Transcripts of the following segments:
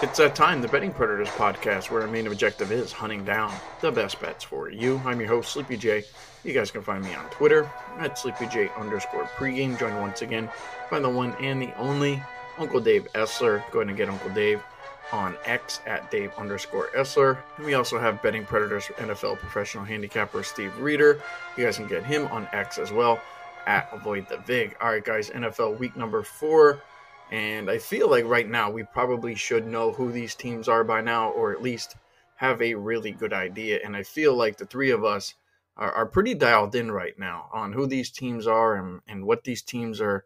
It's that time, the Betting Predators podcast, where our main objective is hunting down the best bets for you. I'm your host, Sleepy J. You guys can find me on Twitter at SleepyJ underscore pregame. Joined once again by the one and the only Uncle Dave Essler. Go ahead and get Uncle Dave on X at Dave underscore Essler. And we also have Betting Predators NFL professional handicapper Steve Reider. You guys can get him on X as well at Avoid the Vig. All right, guys, NFL week number four. And I feel like right now we probably should know who these teams are by now, or at least have a really good idea. And I feel like the three of us are, are pretty dialed in right now on who these teams are and, and what these teams are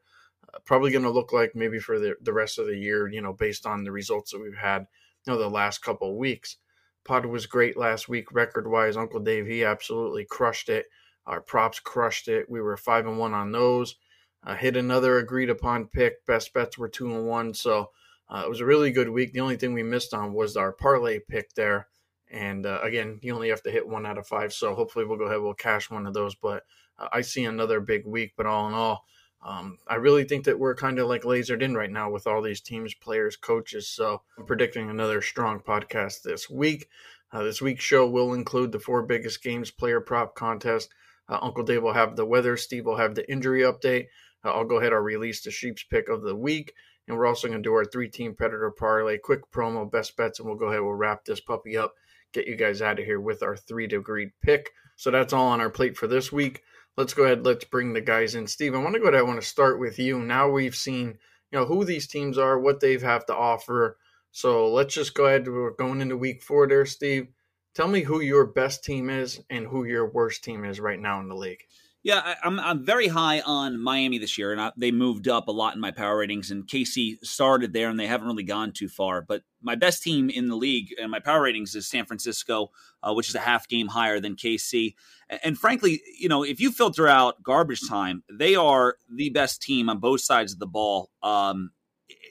uh, probably going to look like maybe for the, the rest of the year, you know, based on the results that we've had, you know, the last couple of weeks. Pod was great last week, record wise. Uncle Dave, he absolutely crushed it. Our props crushed it. We were five and one on those. Uh, hit another agreed upon pick. Best bets were two and one. So uh, it was a really good week. The only thing we missed on was our parlay pick there. And uh, again, you only have to hit one out of five. So hopefully we'll go ahead, and we'll cash one of those. But uh, I see another big week. But all in all, um, I really think that we're kind of like lasered in right now with all these teams, players, coaches. So I'm predicting another strong podcast this week. Uh, this week's show will include the four biggest games player prop contest. Uh, Uncle Dave will have the weather. Steve will have the injury update. Uh, I'll go ahead. I'll release the sheep's pick of the week, and we're also going to do our three-team predator parlay, quick promo, best bets, and we'll go ahead. We'll wrap this puppy up, get you guys out of here with our three-degree pick. So that's all on our plate for this week. Let's go ahead. Let's bring the guys in. Steve, I want to go ahead. I want to start with you. Now we've seen, you know, who these teams are, what they have to offer. So let's just go ahead. We're going into week four there, Steve. Tell me who your best team is and who your worst team is right now in the league. Yeah, I, am I'm, I'm very high on Miami this year, and I, they moved up a lot in my power ratings. And KC started there, and they haven't really gone too far. But my best team in the league and my power ratings is San Francisco, uh, which is a half game higher than KC. And, and, frankly, you know, if you filter out garbage time, they are the best team on both sides of the ball um,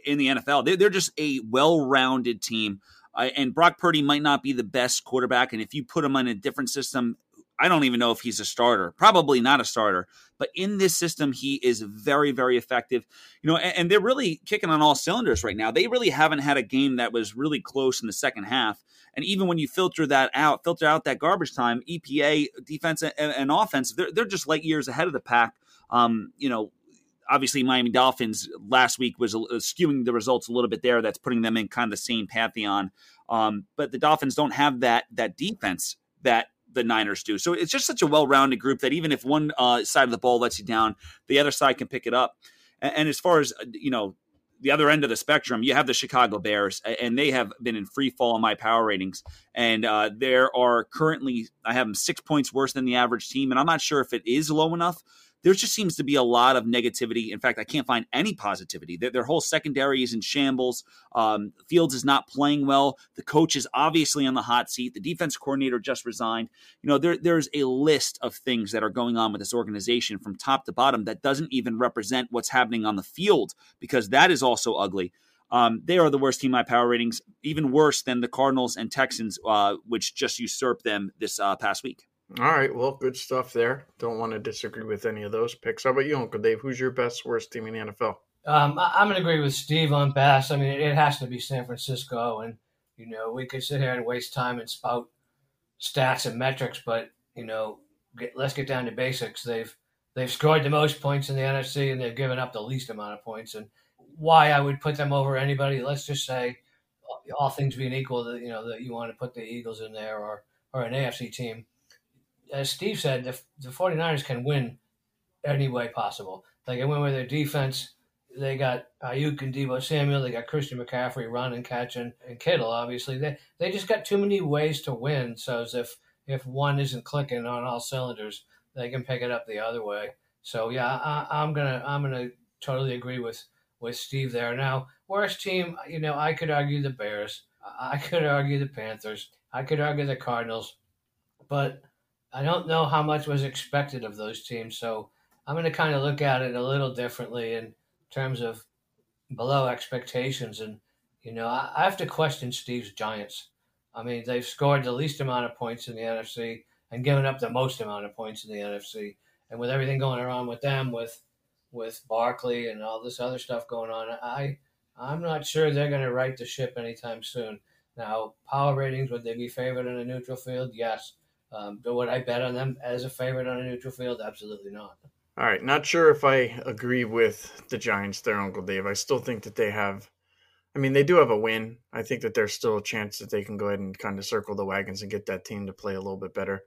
in the NFL. They're, they're just a well rounded team. Uh, and Brock Purdy might not be the best quarterback, and if you put him on a different system, I don't even know if he's a starter. Probably not a starter. But in this system, he is very, very effective. You know, and, and, they're really kicking on all cylinders right now. They really haven't had a game that was really close in the second half. And even when you filter that out, filter out that garbage time, EPA, defense, and, and offense, they're, they're just light years ahead of the pack. Um, you know, obviously Miami Dolphins last week was skewing the results a little bit there. That's putting them in kind of the same pantheon. Um, but the Dolphins don't have that that defense that the Niners do. So it's just such a well-rounded group that even if one uh, side of the ball lets you down, the other side can pick it up. And, and, as far as uh, you know, the other end of the spectrum, you have the Chicago Bears, and they have been in free fall in my power ratings. And uh, there are currently, I have them six points worse than the average team, and I'm not sure if it is low enough there just seems to be a lot of negativity. In fact, I can't find any positivity. Their, their whole secondary is in shambles. Um, Fields is not playing well. The coach is obviously on the hot seat. The defense coordinator just resigned. You know, there, there's a list of things that are going on with this organization from top to bottom that doesn't even represent what's happening on the field because that is also ugly. Um, they are the worst team by power ratings, even worse than the Cardinals and Texans, uh, which just usurped them this uh, past week. All right, well, good stuff there. Don't want to disagree with any of those picks. How about you, Uncle Dave? Who's your best, worst team in the NFL? Um, I, am going to agree with Steve on best. I mean, it has to be San Francisco, and you know, we could sit here and waste time and spout stats and metrics, but you know, get, let's get down to basics. They've they've scored the most points in the NFC, and they've given up the least amount of points. And why I would put them over anybody? Let's just say, all things being equal, that you know that you want to put the Eagles in there or or an AFC team as Steve said, the, the 49ers can win any way possible. They can win with their defense. They got Aiyuk and Deebo Samuel. They got Christian McCaffrey running, catching, and Kittle. Obviously, they they just got too many ways to win. So as if if one isn't clicking on all cylinders, they can pick it up the other way. So yeah, I, I'm gonna I'm gonna totally agree with with Steve there. Now, worst team, you know, I could argue the Bears. I could argue the Panthers. I could argue the Cardinals, but I don't know how much was expected of those teams, so I'm going to kind of look at it a little differently in terms of below expectations. And you know, I, I have to question Steve's Giants. I mean, they've scored the least amount of points in the NFC and given up the most amount of points in the NFC. And with everything going around with them, with with Barkley and all this other stuff going on, I I'm not sure they're going to right the ship anytime soon. Now, power ratings, would they be favored in a neutral field? Yes. Um, but would I bet on them as a favorite on a neutral field? Absolutely not. All right, not sure if I agree with the Giants there, Uncle Dave. I still think that they have I mean, they do have a win. I think that there's still a chance that they can go ahead and kind of circle the wagons and get that team to play a little bit better.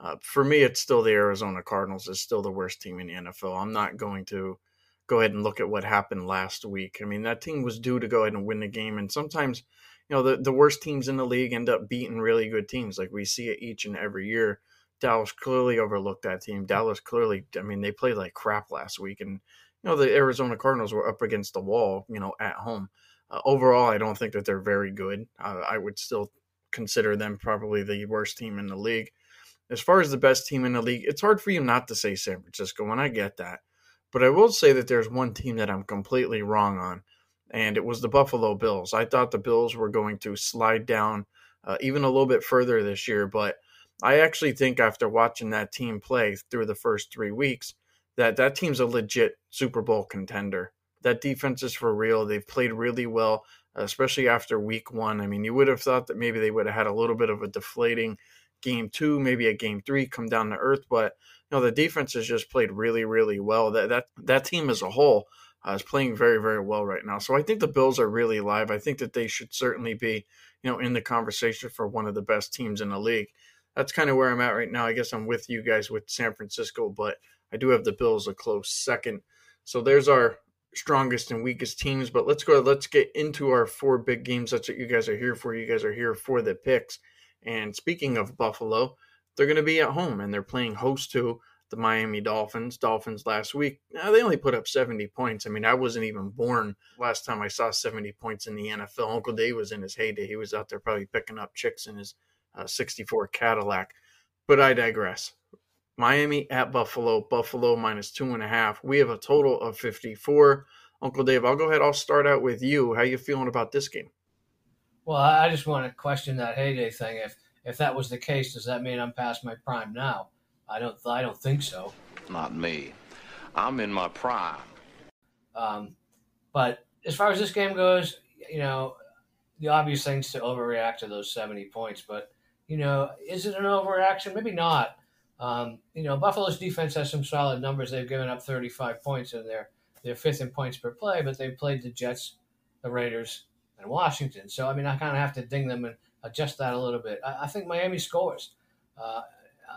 Uh, for me, it's still the Arizona Cardinals is still the worst team in the NFL. I'm not going to go ahead and look at what happened last week. I mean, that team was due to go ahead and win the game, and sometimes, you know, the the worst teams in the league end up beating really good teams. Like we see it each and every year. Dallas clearly overlooked that team. Dallas clearly, I mean, they played like crap last week, and you know the Arizona Cardinals were up against the wall, you know, at home. Uh, overall, I don't think that they're very good. Uh, I would still consider them probably the worst team in the league. As far as the best team in the league, it's hard for you not to say San Francisco, and I get that. But I will say that there's one team that I'm completely wrong on, and it was the Buffalo Bills. I thought the Bills were going to slide down uh, even a little bit further this year, but I actually think after watching that team play through the first three weeks, that that team's a legit Super Bowl contender that defense is for real. They've played really well, especially after week one. I mean, you would have thought that maybe they would have had a little bit of a deflating game two, maybe a game three, come down to earth. But you know, the defense has just played really, really well. That that that team as a whole uh, is playing very, very well right now. So I think the Bills are really live. I think that they should certainly be, you know, in the conversation for one of the best teams in the league. That's kind of where I'm at right now. I guess I'm with you guys with San Francisco, but I do have the Bills a close second. So there's our strongest and weakest teams. But let's go. Let's get into our four big games. That's what you guys are here for. You guys are here for the picks. And speaking of Buffalo, they're going to be at home and they're playing host to the Miami Dolphins. Dolphins last week, they only put up 70 points. I mean, I wasn't even born last time I saw 70 points in the NFL. Uncle Dave was in his heyday. He was out there probably picking up chicks in his uh, 64 Cadillac. But I digress. Miami at Buffalo, Buffalo minus two and a half. We have a total of 54. Uncle Dave, I'll go ahead. I'll start out with you. How you feeling about this game? Well, I just want to question that heyday thing. If if that was the case, does that mean I'm past my prime now? I don't. I don't think so. Not me. I'm in my prime. Um, but as far as this game goes, you know, the obvious thing's to overreact to those 70 points. But you know, is it an overreaction? Maybe not. Um, you know, Buffalo's defense has some solid numbers. They've given up 35 points in their they're fifth in points per play, but they've played the Jets, the Raiders, and Washington. So I mean, I kind of have to ding them and adjust that a little bit. I, I think Miami scores. Uh,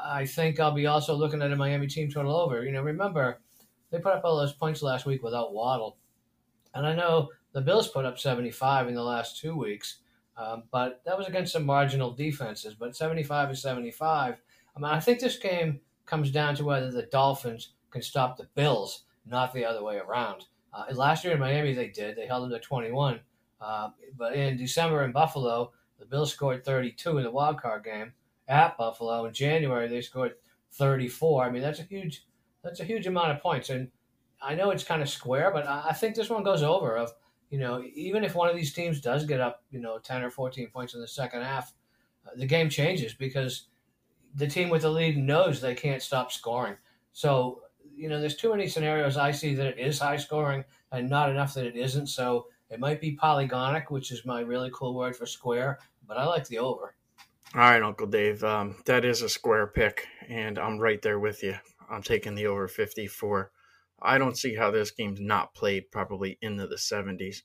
I think I'll be also looking at a Miami team total over. You know, remember they put up all those points last week without Waddle, and I know the Bills put up 75 in the last two weeks, um, but that was against some marginal defenses. But 75 is 75 I mean, I think this game comes down to whether the Dolphins can stop the Bills, not the other way around. Uh, last year in Miami, they did. They held them to 21. Uh, but in December in Buffalo, the Bills scored 32 in the wild card game at Buffalo. In January, they scored 34. I mean, that's a huge that's a huge amount of points. And I know it's kind of square, but I, think this one goes over. Of you know, even if one of these teams does get up, you know, 10 or 14 points in the second half, uh, the game changes because the team with the lead knows they can't stop scoring. So, you know, there's too many scenarios I see that it is high scoring and not enough that it isn't. So it might be polygonic, which is my really cool word for square, but I like the over. All right, Uncle Dave. Um, that is a square pick, and I'm right there with you. I'm taking the over 54. I don't see how this game's not played probably into the 70s.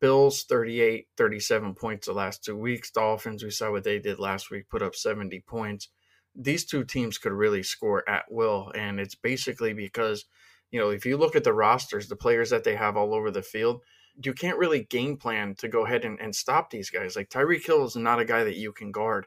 Bills 38, 37 points the last two weeks. Dolphins, we saw what they did last week, put up 70 points these two teams could really score at will. And it's basically because, you know, if you look at the rosters, the players that they have all over the field, you can't really game plan to go ahead and, and stop these guys. Like Tyreek Hill is not a guy that you can guard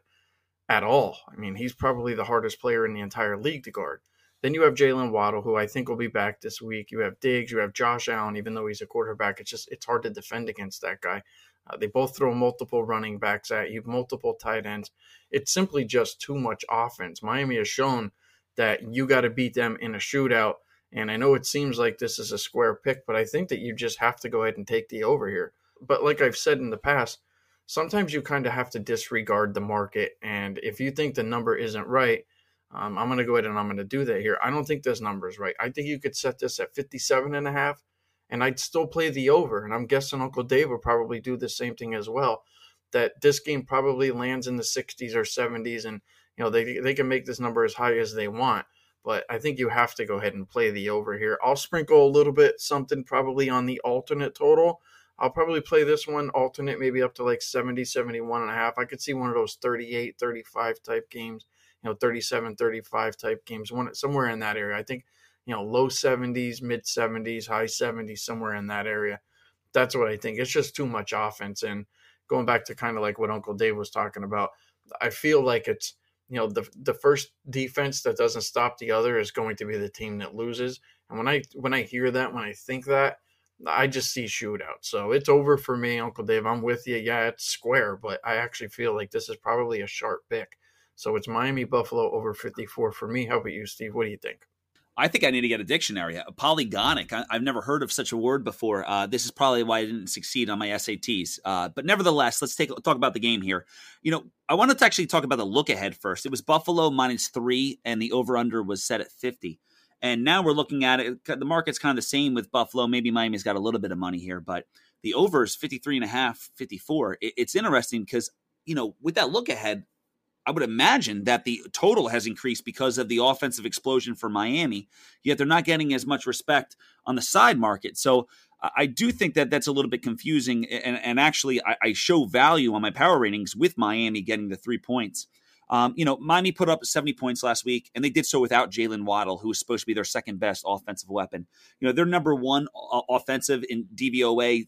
at all. I mean, he's probably the hardest player in the entire league to guard. Then you have Jalen Waddle, who I think will be back this week. You have Diggs, you have Josh Allen, even though he's a quarterback. It's just it's hard to defend against that guy. Uh, they both throw multiple running backs at you, multiple tight ends. It's simply just too much offense. Miami has shown that you got to beat them in a shootout. And I know it seems like this is a square pick, but I think that you just have to go ahead and take the over here. But like I've said in the past, sometimes you kind of have to disregard the market. And if you think the number isn't right, um, I'm going to go ahead and I'm going to do that here. I don't think this number is right. I think you could set this at 57 and a half and I'd still play the over. And I'm guessing Uncle Dave will probably do the same thing as well. That this game probably lands in the 60s or 70s, and you know they they can make this number as high as they want. But I think you have to go ahead and play the over here. I'll sprinkle a little bit something probably on the alternate total. I'll probably play this one alternate maybe up to like 70, 71 and a half. I could see one of those 38, 35 type games, you know, 37, 35 type games, one somewhere in that area. I think you know, low 70s, mid 70s, high 70s, somewhere in that area. That's what I think. It's just too much offense. And going back to kind of like what Uncle Dave was talking about, I feel like it's, you know, the the first defense that doesn't stop the other is going to be the team that loses. And when I when I hear that, when I think that, I just see shootout. So it's over for me, Uncle Dave. I'm with you. Yeah, it's square, but I actually feel like this is probably a sharp pick. So it's Miami Buffalo over 54 for me. How about you, Steve? What do you think? I think I need to get a dictionary. A polygonic. I, have never heard of such a word before. Uh, this is probably why I didn't succeed on my SATs. Uh, but nevertheless, let's take talk about the game here. You know, I wanted to actually talk about the look ahead first. It was Buffalo minus three, and the over under was set at fifty. And now we're looking at it. The market's kind of the same with Buffalo. Maybe Miami's got a little bit of money here, but the over is 53 and a half, 54. It, it's interesting because, you know, with that look ahead, I would imagine that the total has increased because of the offensive explosion for Miami, yet they're not getting as much respect on the side market. So I do think that that's a little bit confusing. And, and actually, I, I, show value on my power ratings with Miami getting the three points. Um, you know, Miami put up 70 points last week, and they did so without Jalen Waddle, who was supposed to be their second best offensive weapon. You know, they're number one offensive in DVOA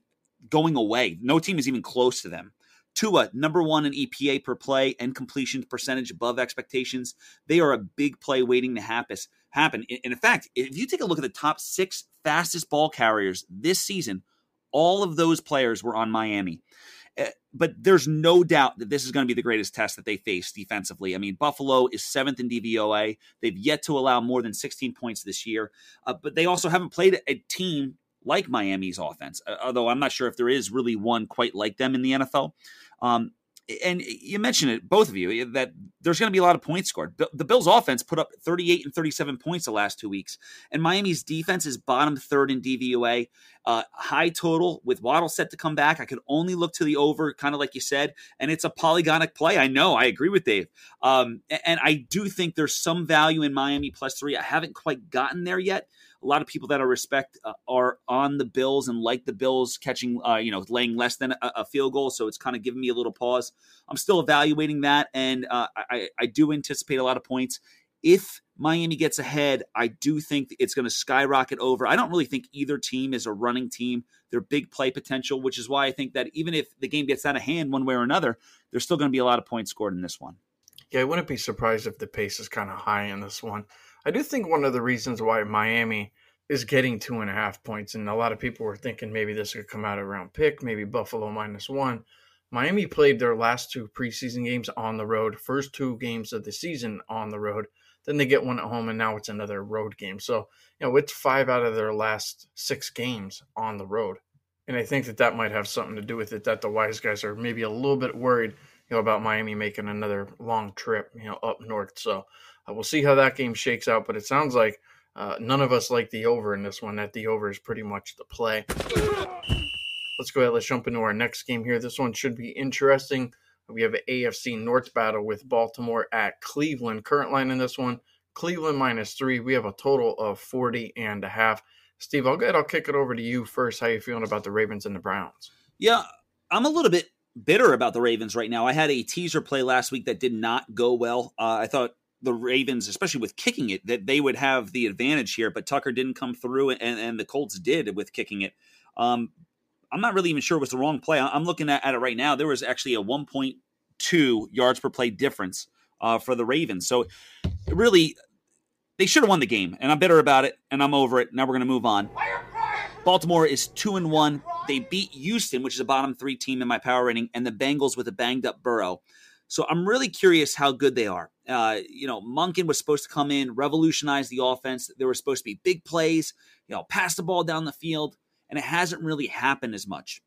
going away. No team is even close to them. Tua, number one in EPA per play and completion percentage above expectations. They are a big play waiting to. Happen. And in fact, if you take a look at the top six fastest ball carriers this season, all of those players were on Miami. Eh, but there's no doubt that this is going to be the greatest test that they face defensively. I mean, Buffalo is seventh in DVOA. They've yet to allow more than 16 points this year, uh, but they also haven't played a team like Miami's offense, uh, although I'm not sure if there is really one quite like them in the NFL. Um, and you mentioned it, both of you, that there's going to be a lot of points scored. The Bills' offense put up 38 and 37 points the last two weeks, and Miami's defense is bottom third in DVOA. Uh, high total with Waddle set to come back. I could only look to the over, kind of like you said, and it's a polygonic play. I know, I agree with Dave, um, and I do think there's some value in Miami plus three. I haven't quite gotten there yet a lot of people that I respect uh, are on the Bills and like the Bills catching, uh, you know, laying less than a, a, field goal. So it's kind of giving me a little pause. I'm still evaluating that, and uh, I, I do anticipate a lot of points. If Miami gets ahead, I do think it's going to skyrocket over. I don't really think either team is a running team. They're big play potential, which is why I think that even if the game gets out of hand one way or another, there's still going to be a lot of points scored in this one. Yeah, I wouldn't be surprised if the pace is kind of high in this one. I do think one of the reasons why Miami is getting two and a half points, and a lot of people were thinking maybe this could come out around pick, maybe Buffalo minus one. Miami played their last two preseason games on the road, first two games of the season on the road. Then they get one at home, and now it's another road game. So, you know, it's five out of their last six games on the road. And I think that that might have something to do with it that the wise guys are maybe a little bit worried, you know, about Miami making another long trip, you know, up north. So uh, we'll see how that game shakes out. But it sounds like uh, none of us like the over in this one. That the over is pretty much the play. Let's go ahead. Let's jump into our next game here. This one should be interesting. We have an AFC North battle with Baltimore at Cleveland. Current line in this one, Cleveland minus three. We have a total of 40 and a half. Steve, I'll go ahead. I'll kick it over to you first. How are you feeling about the Ravens and the Browns? Yeah, I'm a little bit bitter about the Ravens right now. I had a teaser play last week that did not go well. Uh, I thought the Ravens, especially with kicking it, that they would have the advantage here, but Tucker didn't come through, and, and the Colts did with kicking it. Um, I'm not really even sure it was the wrong play. I'm looking at, at, it right now. There was actually a 1.2 yards per play difference uh, for the Ravens. So, really, they should have won the game, and I'm bitter about it, and I'm over it. Now we're going to move on. Baltimore is two and one. They beat Houston, which is a bottom three team in my power rating, and the Bengals with a banged up Burrow. So I'm really curious how good they are. Uh, you know, Monken was supposed to come in, revolutionize the offense. There were supposed to be big plays, you know, pass the ball down the field, and it hasn't really happened as much.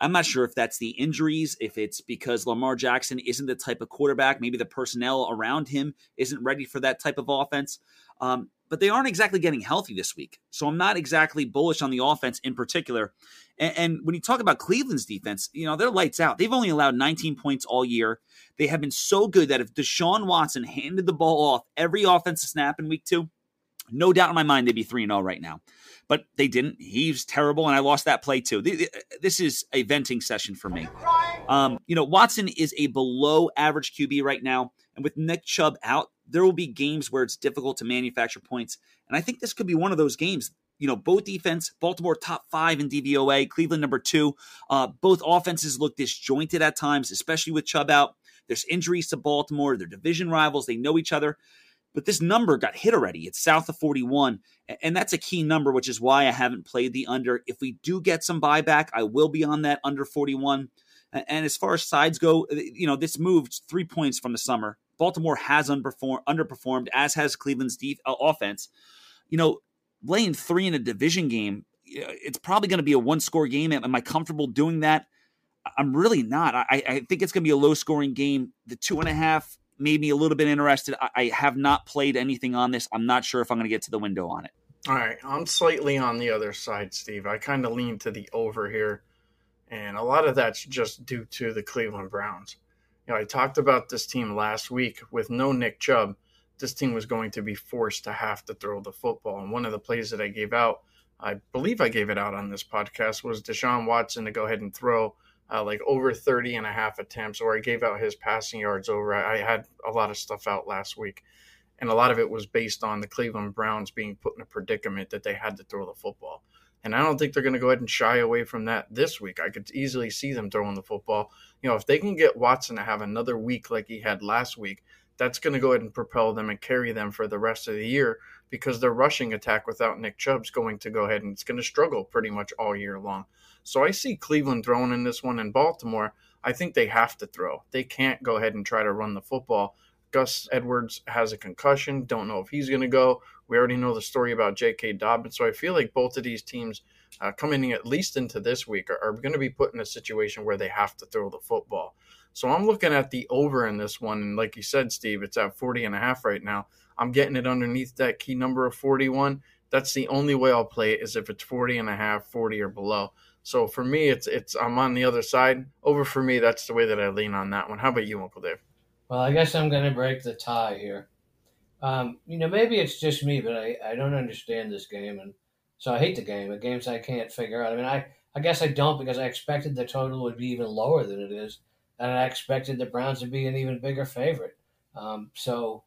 I'm not sure if that's the injuries, if it's because Lamar Jackson isn't the type of quarterback, maybe the personnel around him isn't ready for that type of offense. Um, but they aren't exactly getting healthy this week. So I'm not exactly bullish on the offense in particular. And, and, when you talk about Cleveland's defense, you know, they're lights out. They've only allowed 19 points all year. They have been so good that if Deshaun Watson handed the ball off every offensive snap in week two, no doubt in my mind they'd be 3 0 right now. But they didn't. He's terrible, and I lost that play too. This is a venting session for me. Um, you know, Watson is a below average QB right now. And with Nick Chubb out, there will be games where it's difficult to manufacture points. And I think this could be one of those games. You know, both defense, Baltimore top five in DVOA, Cleveland number two. Uh, both offenses look disjointed at times, especially with Chubb out. There's injuries to Baltimore. They're division rivals. They know each other. But this number got hit already. It's south of 41. And that's a key number, which is why I haven't played the under. If we do get some buyback, I will be on that under 41. And as far as sides go, you know, this moved three points from the summer. Baltimore has underperformed, underperformed as has Cleveland's def- uh, offense. You know, laying three in a division game, it's probably going to be a one score game. Am I comfortable doing that? I'm really not. I, I think it's going to be a low scoring game. The two and a half made me a little bit interested. I, I have not played anything on this. I'm not sure if I'm going to get to the window on it. All right. I'm slightly on the other side, Steve. I kind of lean to the over here. And a lot of that's just due to the Cleveland Browns. Know, I talked about this team last week with no Nick Chubb. This team was going to be forced to have to throw the football. And one of the plays that I gave out, I believe I gave it out on this podcast, was Deshaun Watson to go ahead and throw uh, like over 30 and a half attempts, or I gave out his passing yards over. I had a lot of stuff out last week. And a lot of it was based on the Cleveland Browns being put in a predicament that they had to throw the football. And I don't think they're going to go ahead and shy away from that this week. I could easily see them throwing the football. You know, if they can get Watson to have another week like he had last week, that's going to go ahead and propel them and carry them for the rest of the year because their rushing attack without Nick Chubb's going to go ahead and it's going to struggle pretty much all year long. So I see Cleveland throwing in this one in Baltimore. I think they have to throw. They can't go ahead and try to run the football. Gus Edwards has a concussion. Don't know if he's going to go. We already know the story about J.K. Dobbins. So I feel like both of these teams uh, coming at least into this week are, are going to be put in a situation where they have to throw the football. So I'm looking at the over in this one. And like you said, Steve, it's at 40 and a half right now. I'm getting it underneath that key number of 41. That's the only way I'll play it is if it's 40 and a half, 40 or below. So for me, it's it's I'm on the other side. Over for me, that's the way that I lean on that one. How about you, Uncle Dave? Well, I guess I'm going to break the tie here. Um, you know, maybe it's just me, but I, I don't understand this game, and so I hate the game. The games I can't figure out. I mean, I I guess I don't because I expected the total would be even lower than it is, and I expected the Browns to be an even bigger favorite. Um, so,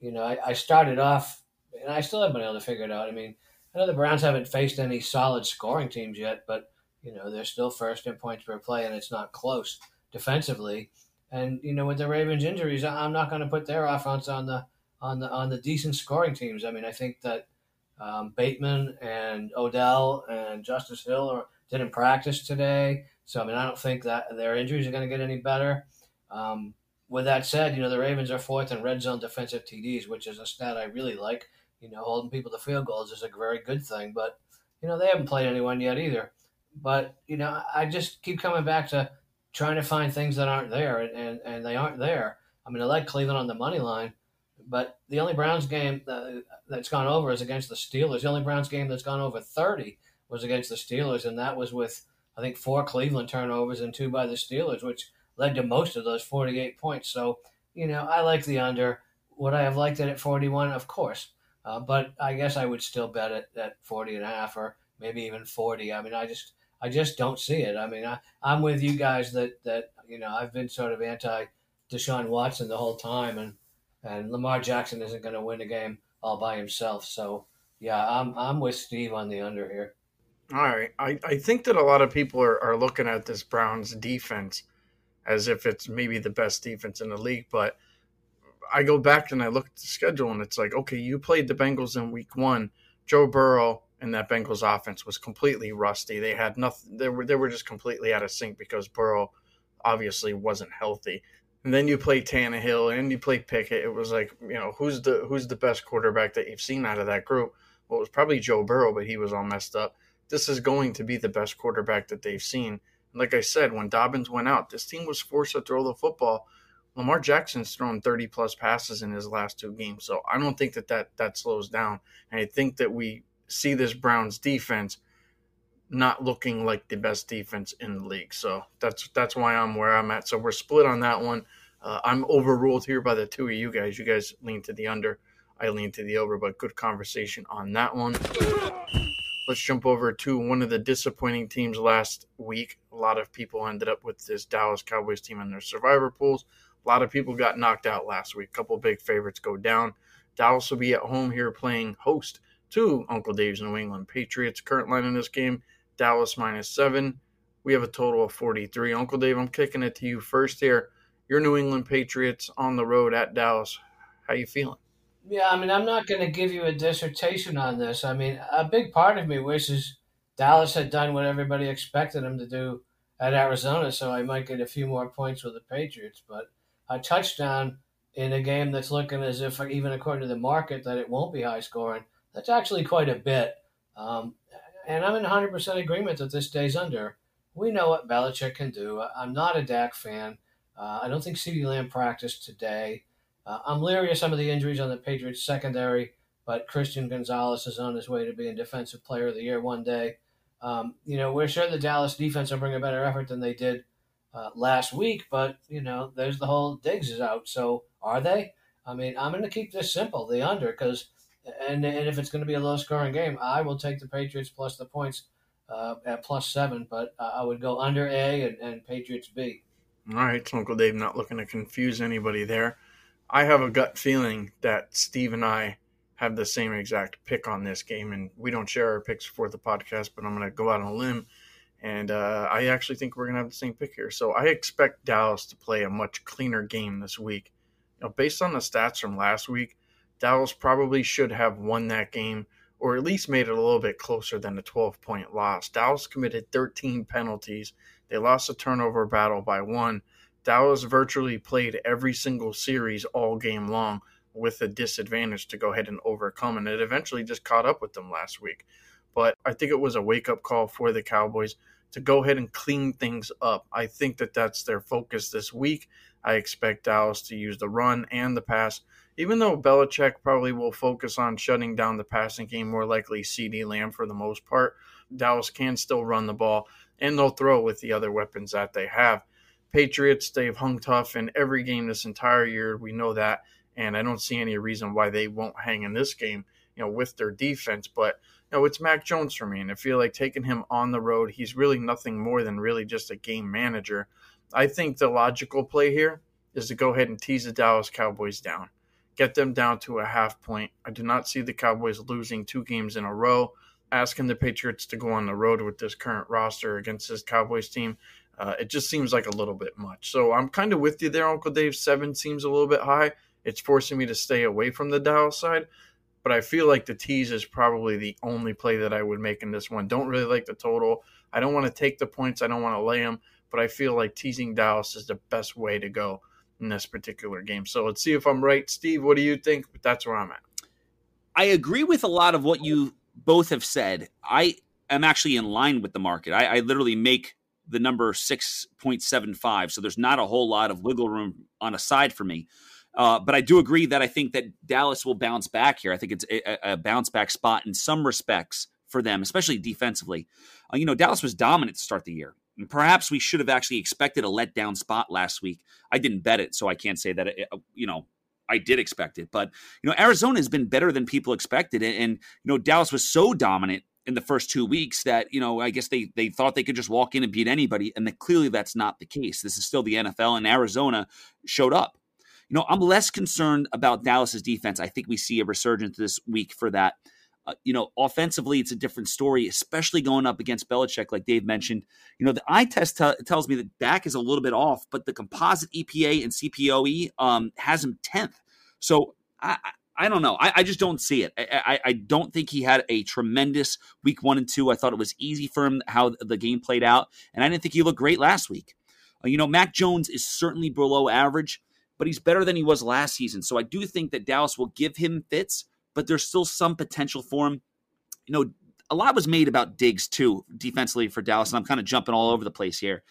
you know, I, I started off, and I still haven't been able to figure it out. I mean, I know the Browns haven't faced any solid scoring teams yet, but you know they're still first in points per play, and it's not close defensively. And you know, with the Ravens' injuries, I'm not going to put their offense on the on the on the decent scoring teams. I mean, I think that um, Bateman and Odell and Justice Hill are, didn't practice today, so I mean, I don't think that their injuries are going to get any better. Um, with that said, you know, the Ravens are fourth in red zone defensive TDs, which is a stat I really like. You know, holding people to field goals is a very good thing, but you know they haven't played anyone yet either. But you know, I just keep coming back to trying to find things that aren't there, and, and, and they aren't there. I mean, I like Cleveland on the money line, but the only Browns game that, that's gone over is against the Steelers. The only Browns game that's gone over 30 was against the Steelers, and that was with, I think, four Cleveland turnovers and two by the Steelers, which led to most of those 48 points. So, you know, I like the under. Would I have liked it at 41? Of course. Uh, but I guess I would still bet it at 40 and a half or maybe even 40. I mean, I just I just don't see it. I mean, I, I'm with you guys that that you know I've been sort of anti Deshaun Watson the whole time, and and Lamar Jackson isn't going to win a game all by himself. So yeah, I'm I'm with Steve on the under here. All right, I, I think that a lot of people are, are looking at this Browns defense as if it's maybe the best defense in the league, but I go back and I look at the schedule and it's like, okay, you played the Bengals in week one. Joe Burrow and that Bengals offense was completely rusty. They had nothing. They were they were just completely out of sync because Burrow obviously wasn't healthy. And then you play Tannehill and you play Pickett. It was like you know who's the who's the best quarterback that you've seen out of that group? Well, it was probably Joe Burrow, but he was all messed up. This is going to be the best quarterback that they've seen. And like I said, when Dobbins went out, this team was forced to throw the football Lamar Jackson's thrown 30 plus passes in his last two games. So I don't think that that, that slows down. And I think that we see this Browns defense not looking like the best defense in the league. So that's that's why I'm where I'm at. So we're split on that one. Uh, I'm overruled here by the two of you guys. You guys lean to the under. I lean to the over, but good conversation on that one. Let's jump over to one of the disappointing teams last week. A lot of people ended up with this Dallas Cowboys team in their survivor pools. A lot of people got knocked out last week. A couple big favorites go down. Dallas will be at home here playing host to Uncle Dave's New England Patriots. Current line in this game Dallas minus seven. We have a total of 43. Uncle Dave, I'm kicking it to you first here. Your New England Patriots on the road at Dallas. How you feeling? Yeah, I mean, I'm not going to give you a dissertation on this. I mean, a big part of me wishes Dallas had done what everybody expected them to do at Arizona, so I might get a few more points with the Patriots. But a touchdown in a game that's looking as if, even according to the market, that it won't be high scoring, that's actually quite a bit. Um, and I'm in 100% agreement that this stays under. We know what Belichick can do. I'm not a Dak fan. Uh, I don't think CeeDee Lamb practiced today. Uh, I'm leery of some of the injuries on the Patriots secondary, but Christian Gonzalez is on his way to being Defensive Player of the Year one day. Um, you know, we're sure the Dallas defense will bring a better effort than they did uh, last week, but, you know, there's the whole Diggs is out. So are they? I mean, I'm going to keep this simple, the under, because, and, and if it's going to be a low scoring game, I will take the Patriots plus the points uh, at plus seven, but I would go under A and, and Patriots B. All right, Uncle Dave not looking to confuse anybody there. I have a gut feeling that Steve and I have the same exact pick on this game, and we don't share our picks for the podcast, but I'm going to go out on a limb. And uh, I actually think we're going to have the same pick here. So I expect Dallas to play a much cleaner game this week. You know, based on the stats from last week, Dallas probably should have won that game or at least made it a little bit closer than a 12 point loss. Dallas committed 13 penalties. They lost a turnover battle by one. Dallas virtually played every single series all game long with a disadvantage to go ahead and overcome, and it eventually just caught up with them last week. But I think it was a wake up call for the Cowboys to go ahead and clean things up. I think that that's their focus this week. I expect Dallas to use the run and the pass, even though Belichick probably will focus on shutting down the passing game, more likely CeeDee Lamb for the most part. Dallas can still run the ball, and they'll throw with the other weapons that they have. Patriots, they've hung tough in every game this entire year. We know that. And I don't see any reason why they won't hang in this game, you know, with their defense. But, you know, it's Mac Jones for me. And I feel like taking him on the road, he's really nothing more than really just a game manager. I think the logical play here is to go ahead and tease the Dallas Cowboys down, get them down to a half point. I do not see the Cowboys losing two games in a row. Asking the Patriots to go on the road with this current roster against this Cowboys team uh, it just seems like a little bit much. So I'm kind of with you there, Uncle Dave. Seven seems a little bit high. It's forcing me to stay away from the Dallas side, but I feel like the tease is probably the only play that I would make in this one. Don't really like the total. I don't want to take the points. I don't want to lay them, but I feel like teasing Dallas is the best way to go in this particular game. So let's see if I'm right. Steve, what do you think? But that's where I'm at. I agree with a lot of what you both have said. I am actually in line with the market. I, I literally make the number 6.75. So there's not a whole lot of wiggle room on a side for me. Uh, but I do agree that I think that Dallas will bounce back here. I think it's a, a bounce back spot in some respects for them, especially defensively. Uh, you know, Dallas was dominant to start the year. And perhaps we should have actually expected a letdown spot last week. I didn't bet it, so I can't say that, it, uh, you know, I did expect it. But, you know, Arizona has been better than people expected. And, and, you know, Dallas was so dominant in the first two weeks that you know I guess they they thought they could just walk in and beat anybody, and that clearly that's not the case. This is still the NFL, and Arizona showed up. You know, I'm less concerned about Dallas's defense. I think we see a resurgence this week for that. Uh, you know, offensively, it's a different story, especially going up against Belichick, like Dave mentioned. You know, the eye test t- tells me that Dak is a little bit off, but the composite EPA and CPOE um, has him 10th. So I, I don't know. I, I just don't see it. I, I, I, don't think he had a tremendous week one and two. I thought it was easy for him how the game played out, and I didn't think he looked great last week. Uh, you know, Mac Jones is certainly below average, but he's better than he was last season. So I do think that Dallas will give him fits, but there's still some potential for him. You know, a lot was made about Diggs too defensively for Dallas, and I'm kind of jumping all over the place here.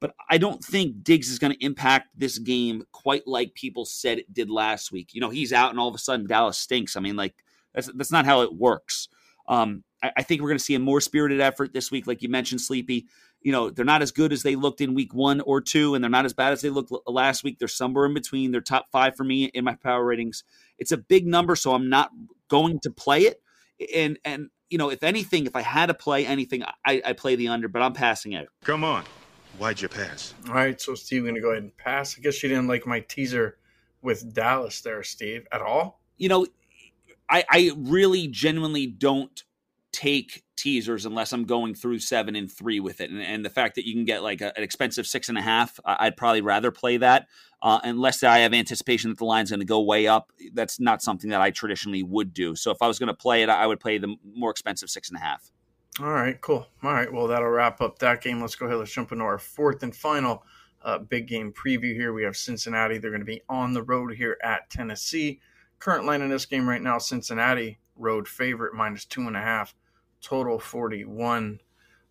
but I don't think Diggs is going to impact this game quite like people said it did last week. You know, he's out and all of a sudden Dallas stinks. I mean, like that's that's not how it works. Um, I, I think we're going to see a more spirited effort this week, like you mentioned, Sleepy. You know, they're not as good as they looked in week one or two, and they're not as bad as they looked last week. They're somewhere in between. They're top five for me in my power ratings. It's a big number, so I'm not going to play it. And and you know, if anything, if I had to play anything, I, I play the under, but I'm passing it. Come on. Why'd you pass? All right, so Steve, you're going to go ahead and pass. I guess you didn't like my teaser with Dallas there, Steve, at all. You know, I, I really genuinely don't take teasers unless I'm going through seven and three with it. And, and the fact that you can get like a, an expensive six and a half, I'd probably rather play that uh, unless I have anticipation that the line's going to go way up. That's not something that I traditionally would do. So if I was going to play it, I would play the more expensive six and a half. All right, cool. All right, well, that'll wrap up that game. Let's go ahead. Let's jump into our fourth and final uh, big game preview here. We have Cincinnati. They're going to be on the road here at Tennessee. Current line in this game right now Cincinnati, road favorite, minus two and a half, total 41.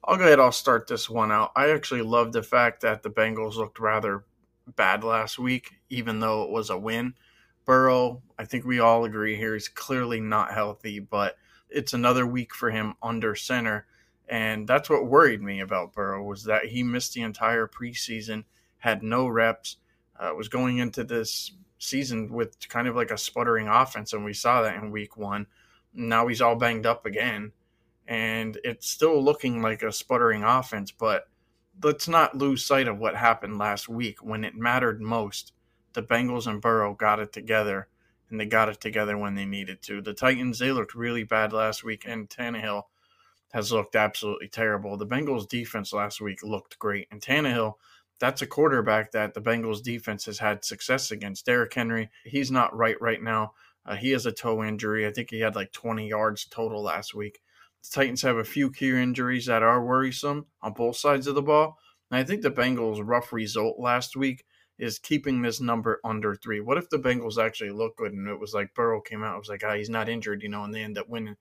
I'll go ahead. I'll start this one out. I actually love the fact that the Bengals looked rather bad last week, even though it was a win. Burrow, I think we all agree here, he's clearly not healthy, but it's another week for him under center. And that's what worried me about Burrow was that he missed the entire preseason, had no reps, uh, was going into this season with kind of like a sputtering offense, and we saw that in week one. Now he's all banged up again, and it's still looking like a sputtering offense, but let's not lose sight of what happened last week when it mattered most. The Bengals and Burrow got it together and they got it together when they needed to. The Titans, they looked really bad last week, and Tannehill has looked absolutely terrible. The Bengals defense last week looked great, and Tannehill, that's a quarterback that the Bengals defense has had success against. Derrick Henry, he's not right right now. Uh, he has a toe injury. I think he had like 20 yards total last week. The Titans have a few key injuries that are worrisome on both sides of the ball. And I think the Bengals' rough result last week is keeping this number under three. What if the Bengals actually look good and it was like Burrow came out, it was like, ah, he's not injured, you know, and they end up winning?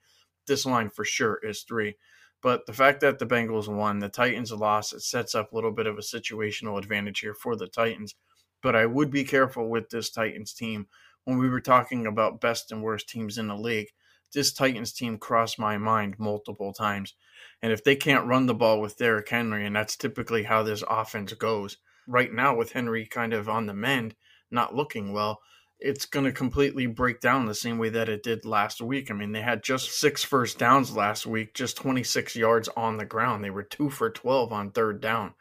This line for sure is three. But the fact that the Bengals won, the Titans lost, it sets up a little bit of a situational advantage here for the Titans. But I would be careful with this Titans team. When we were talking about best and worst teams in the league, this Titans team crossed my mind multiple times. And if they can't run the ball with Derrick Henry, and that's typically how this offense goes, right now with Henry kind of on the mend, not looking well, it's going to completely break down the same way that it did last week. I mean, they had just six first downs last week, just 26 yards on the ground. They were two for 12 on third down.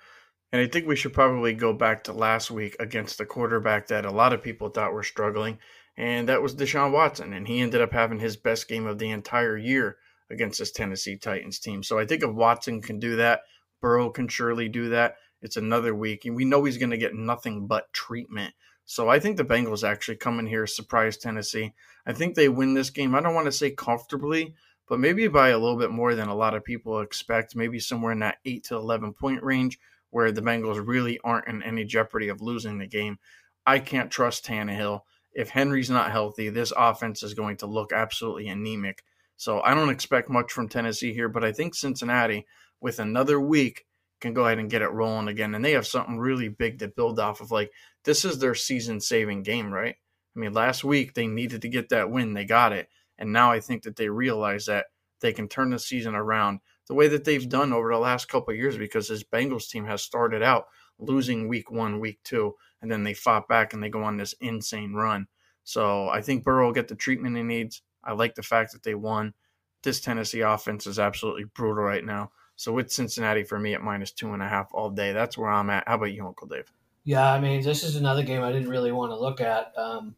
And I think we should probably go back to last week against the quarterback that a lot of people thought were struggling, and that was Deshaun Watson. And he ended up having his best game of the entire year against this Tennessee Titans team. So I think if Watson can do that, Burrow can surely do that. It's another week, and we know he's going to get nothing but treatment. So I think the Bengals actually come in here, surprise Tennessee. I think they win this game. I don't want to say comfortably, but maybe by a little bit more than a lot of people expect. Maybe somewhere in that 8 to 11 point range where the Bengals really aren't in any jeopardy of losing the game. I can't trust Tannehill. If Henry's not healthy, this offense is going to look absolutely anemic. So I don't expect much from Tennessee here, but I think Cincinnati, with another week, can go ahead and get it rolling again. And they have something really big to build off of. Like, this is their season saving game, right? I mean, last week they needed to get that win, they got it. And now I think that they realize that they can turn the season around the way that they've done over the last couple years because this Bengals team has started out losing week one, week two, and then they fought back and they go on this insane run. So I think Burrow will get the treatment he needs. I like the fact that they won. This Tennessee offense is absolutely brutal right now. So with Cincinnati for me at minus two and a half all day. That's where I'm at. How about you, Uncle Dave? Yeah, I mean, this is another game I didn't really want to look at. Um,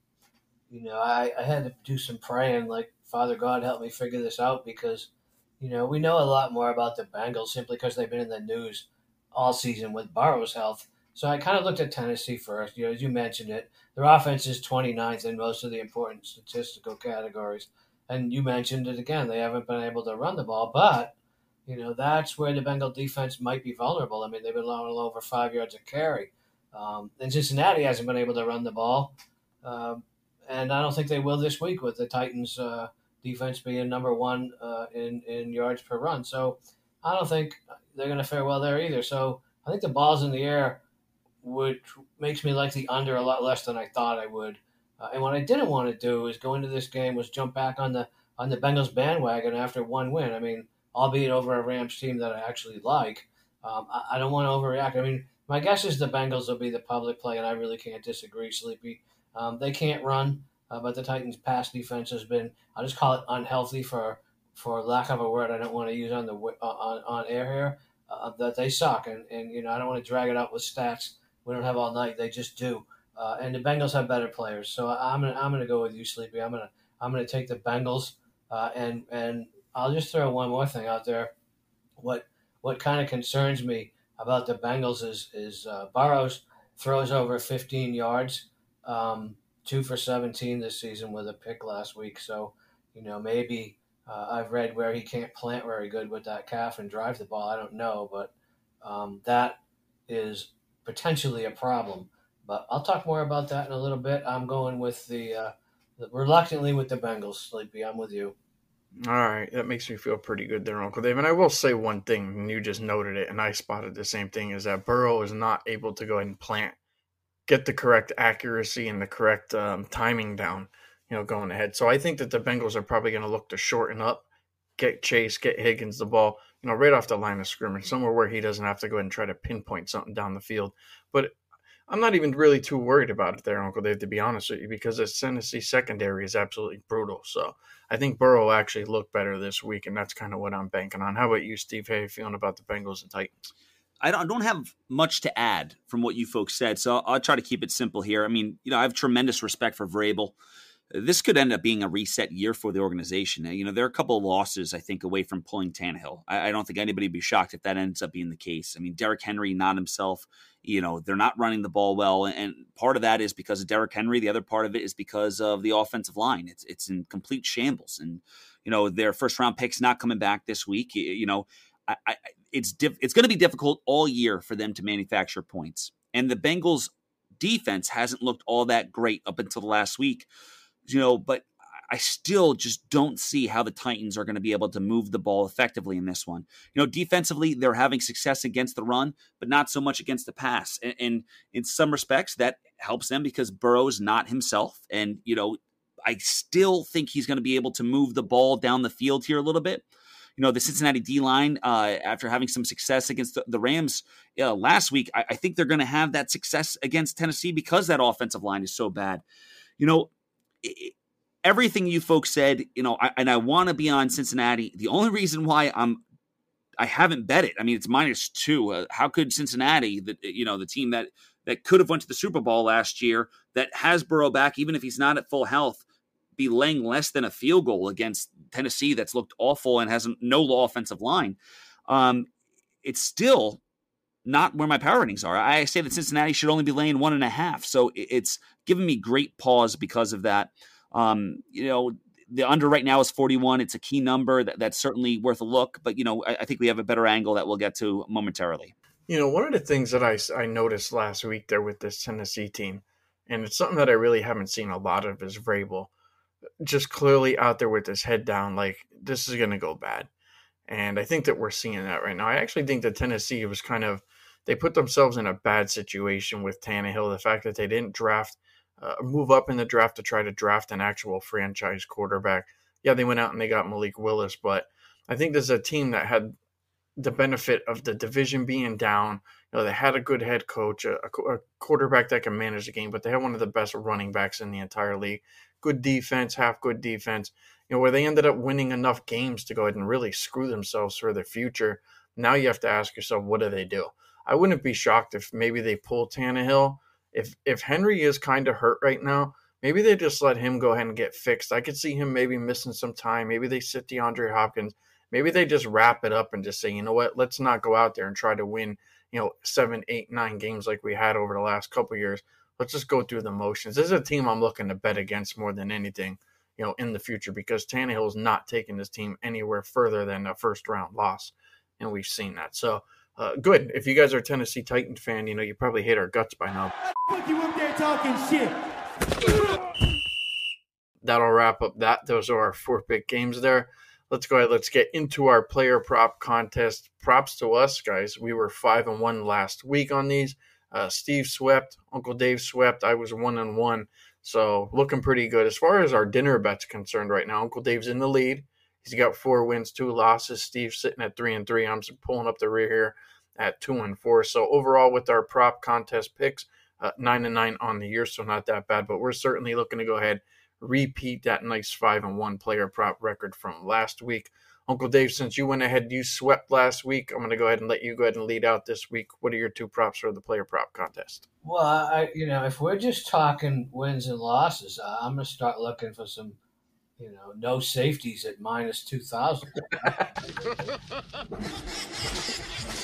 you know, I, I had to do some praying, like, Father God, help me figure this out because, you know, we know a lot more about the Bengals simply because they've been in the news all season with Burrow's health. So I kind of looked at Tennessee first. You know, as you mentioned it, their offense is 29th in most of the important statistical categories. And you mentioned it again. They haven't been able to run the ball, but you know, that's where the Bengal defense might be vulnerable. I mean, they've been allowing over five yards of carry. Um, and Cincinnati hasn't been able to run the ball. Um, and I don't think they will this week with the Titans' uh, defense being number one uh, in, in yards per run. So I don't think they're going to fare well there either. So I think the balls in the air, which makes me like the under a lot less than I thought I would. Uh, and what I didn't want to do is go into this game was jump back on the on the Bengals bandwagon after one win. I mean, albeit over a Rams team that I actually like. Um, I, I, don't want to overreact. I mean, my guess is the Bengals will be the public play, and I really can't disagree, Sleepy. Um, they can't run, uh, but the Titans' pass defense has been, I'll just call it unhealthy for for lack of a word I don't want to use on the uh, on, on air here, uh, that they suck. And, and, you know, I don't want to drag it out with stats. We don't have all night. They just do. Uh, and the Bengals have better players. So I'm gonna I'm gonna go with you, Sleepy. I'm gonna I'm gonna take the Bengals. Uh, and and I'll just throw one more thing out there. What what kind of concerns me about the Bengals is is uh, Burrows throws over 15 yards, um, two for 17 this season with a pick last week. So you know maybe uh, I've read where he can't plant very good with that calf and drive the ball. I don't know, but um, that is potentially a problem. But I'll talk more about that in a little bit. I'm going with the, uh, the reluctantly with the Bengals. Sleepy, I'm with you. All right, that makes me feel pretty good there, Uncle Dave. And I will say one thing, and you just noted it, and I spotted the same thing: is that Burrow is not able to go ahead and plant, get the correct accuracy and the correct um, timing down, you know, going ahead. So I think that the Bengals are probably going to look to shorten up, get Chase, get Higgins the ball, you know, right off the line of scrimmage, somewhere where he doesn't have to go ahead and try to pinpoint something down the field. But I'm not even really too worried about it there, Uncle Dave, to be honest with you, because the Tennessee secondary is absolutely brutal. So I think Burrow will actually looked better this week, and that's kind of what I'm banking on. How about you, Steve? How are you feeling about the Bengals and Titans? I don't, I don't have much to add from what you folks said, so I'll, I'll, try to keep it simple here. I mean, you know, I have tremendous respect for Vrabel this could end up being a reset year for the organization. You know, there are a couple of losses, I think, away from pulling Tannehill. I, I, don't think anybody would be shocked if that ends up being the case. I mean, Derrick Henry, not himself. You know, they're not running the ball well, and part of that is because of Derrick Henry. The other part of it is because of the offensive line. It's it's in complete shambles, and you know their first round picks not coming back this week. You know, I, I, it's diff- it's going to be difficult all year for them to manufacture points, and the Bengals defense hasn't looked all that great up until the last week you know, but I still just don't see how the Titans are going to be able to move the ball effectively in this one. You know, defensively, they're having success against the run, but not so much against the pass. And, and in some respects, that helps them because Burrow's not himself. And, you know, I still think he's going to be able to move the ball down the field here a little bit. You know, the Cincinnati D line, uh, after having some success against the, the Rams uh, last week, I, I think they're going to have that success against Tennessee because that offensive line is so bad. You know, everything you folks said, you know, I, and I want to be on Cincinnati. The only reason why I'm I haven't bet it. I mean, it's minus two. Uh, how could Cincinnati, the you know the team that that could have went to the Super Bowl last year, that has Burrow back, even if he's not at full health, be laying less than a field goal against Tennessee that's looked awful and has no law offensive line? Um, it's still not where my power ratings are. I say that Cincinnati should only be laying one and a half. So it's given me great pause because of that. Um, you know, the under right now is 41. It's a key number that, that's certainly worth a look, but you know, I, I, think we have a better angle that we'll get to momentarily. You know, one of the things that I, I noticed last week there with this Tennessee team, and it's something that I really haven't seen a lot of, is Vrabel just clearly out there with his head down, like this is going to go bad. And I think that we're seeing that right now. I actually think that Tennessee was kind of they put themselves in a bad situation with Tannehill. The fact that they didn't draft, uh, move up in the draft to try to draft an actual franchise quarterback. Yeah, they went out and they got Malik Willis, but I think there's a team that had the benefit of the division being down. You know, they had a good head coach, a, a quarterback that can manage the game, but they had one of the best running backs in the entire league. Good defense, half good defense. You know, where they ended up winning enough games to go ahead and really screw themselves for their future. Now you have to ask yourself, what do they do? I wouldn't be shocked if maybe they pull Tannehill. If if Henry is kind of hurt right now, maybe they just let him go ahead and get fixed. I could see him maybe missing some time. Maybe they sit DeAndre Hopkins. Maybe they just wrap it up and just say, you know what, let's not go out there and try to win, you know, seven, eight, nine games like we had over the last couple years. Let's just go through the motions. This is a team I'm looking to bet against more than anything, you know, in the future because Tannehill is not taking this team anywhere further than a first round loss, and we've seen that. So uh, good. If you guys are a Tennessee Titan fan, you know you probably hate our guts by now. You up there talking shit. That'll wrap up that. Those are our four big games there. let's go ahead. Let's get into our player prop contest. Props to us, guys. We were five and one last week on these. Uh, Steve swept, Uncle Dave swept. I was one and one, so looking pretty good as far as our dinner bets concerned right now. Uncle Dave's in the lead. He's got four wins, two losses. Steve's sitting at three and three. I'm pulling up the rear here at two and four. So overall, with our prop contest picks, uh, nine and nine on the year, so not that bad. But we're certainly looking to go ahead repeat that nice five and one player prop record from last week. Uncle Dave, since you went ahead, you swept last week. I'm going to go ahead and let you go ahead and lead out this week. What are your two props for the player prop contest? Well, I, you know, if we're just talking wins and losses, I'm going to start looking for some, you know, no safeties at minus two thousand.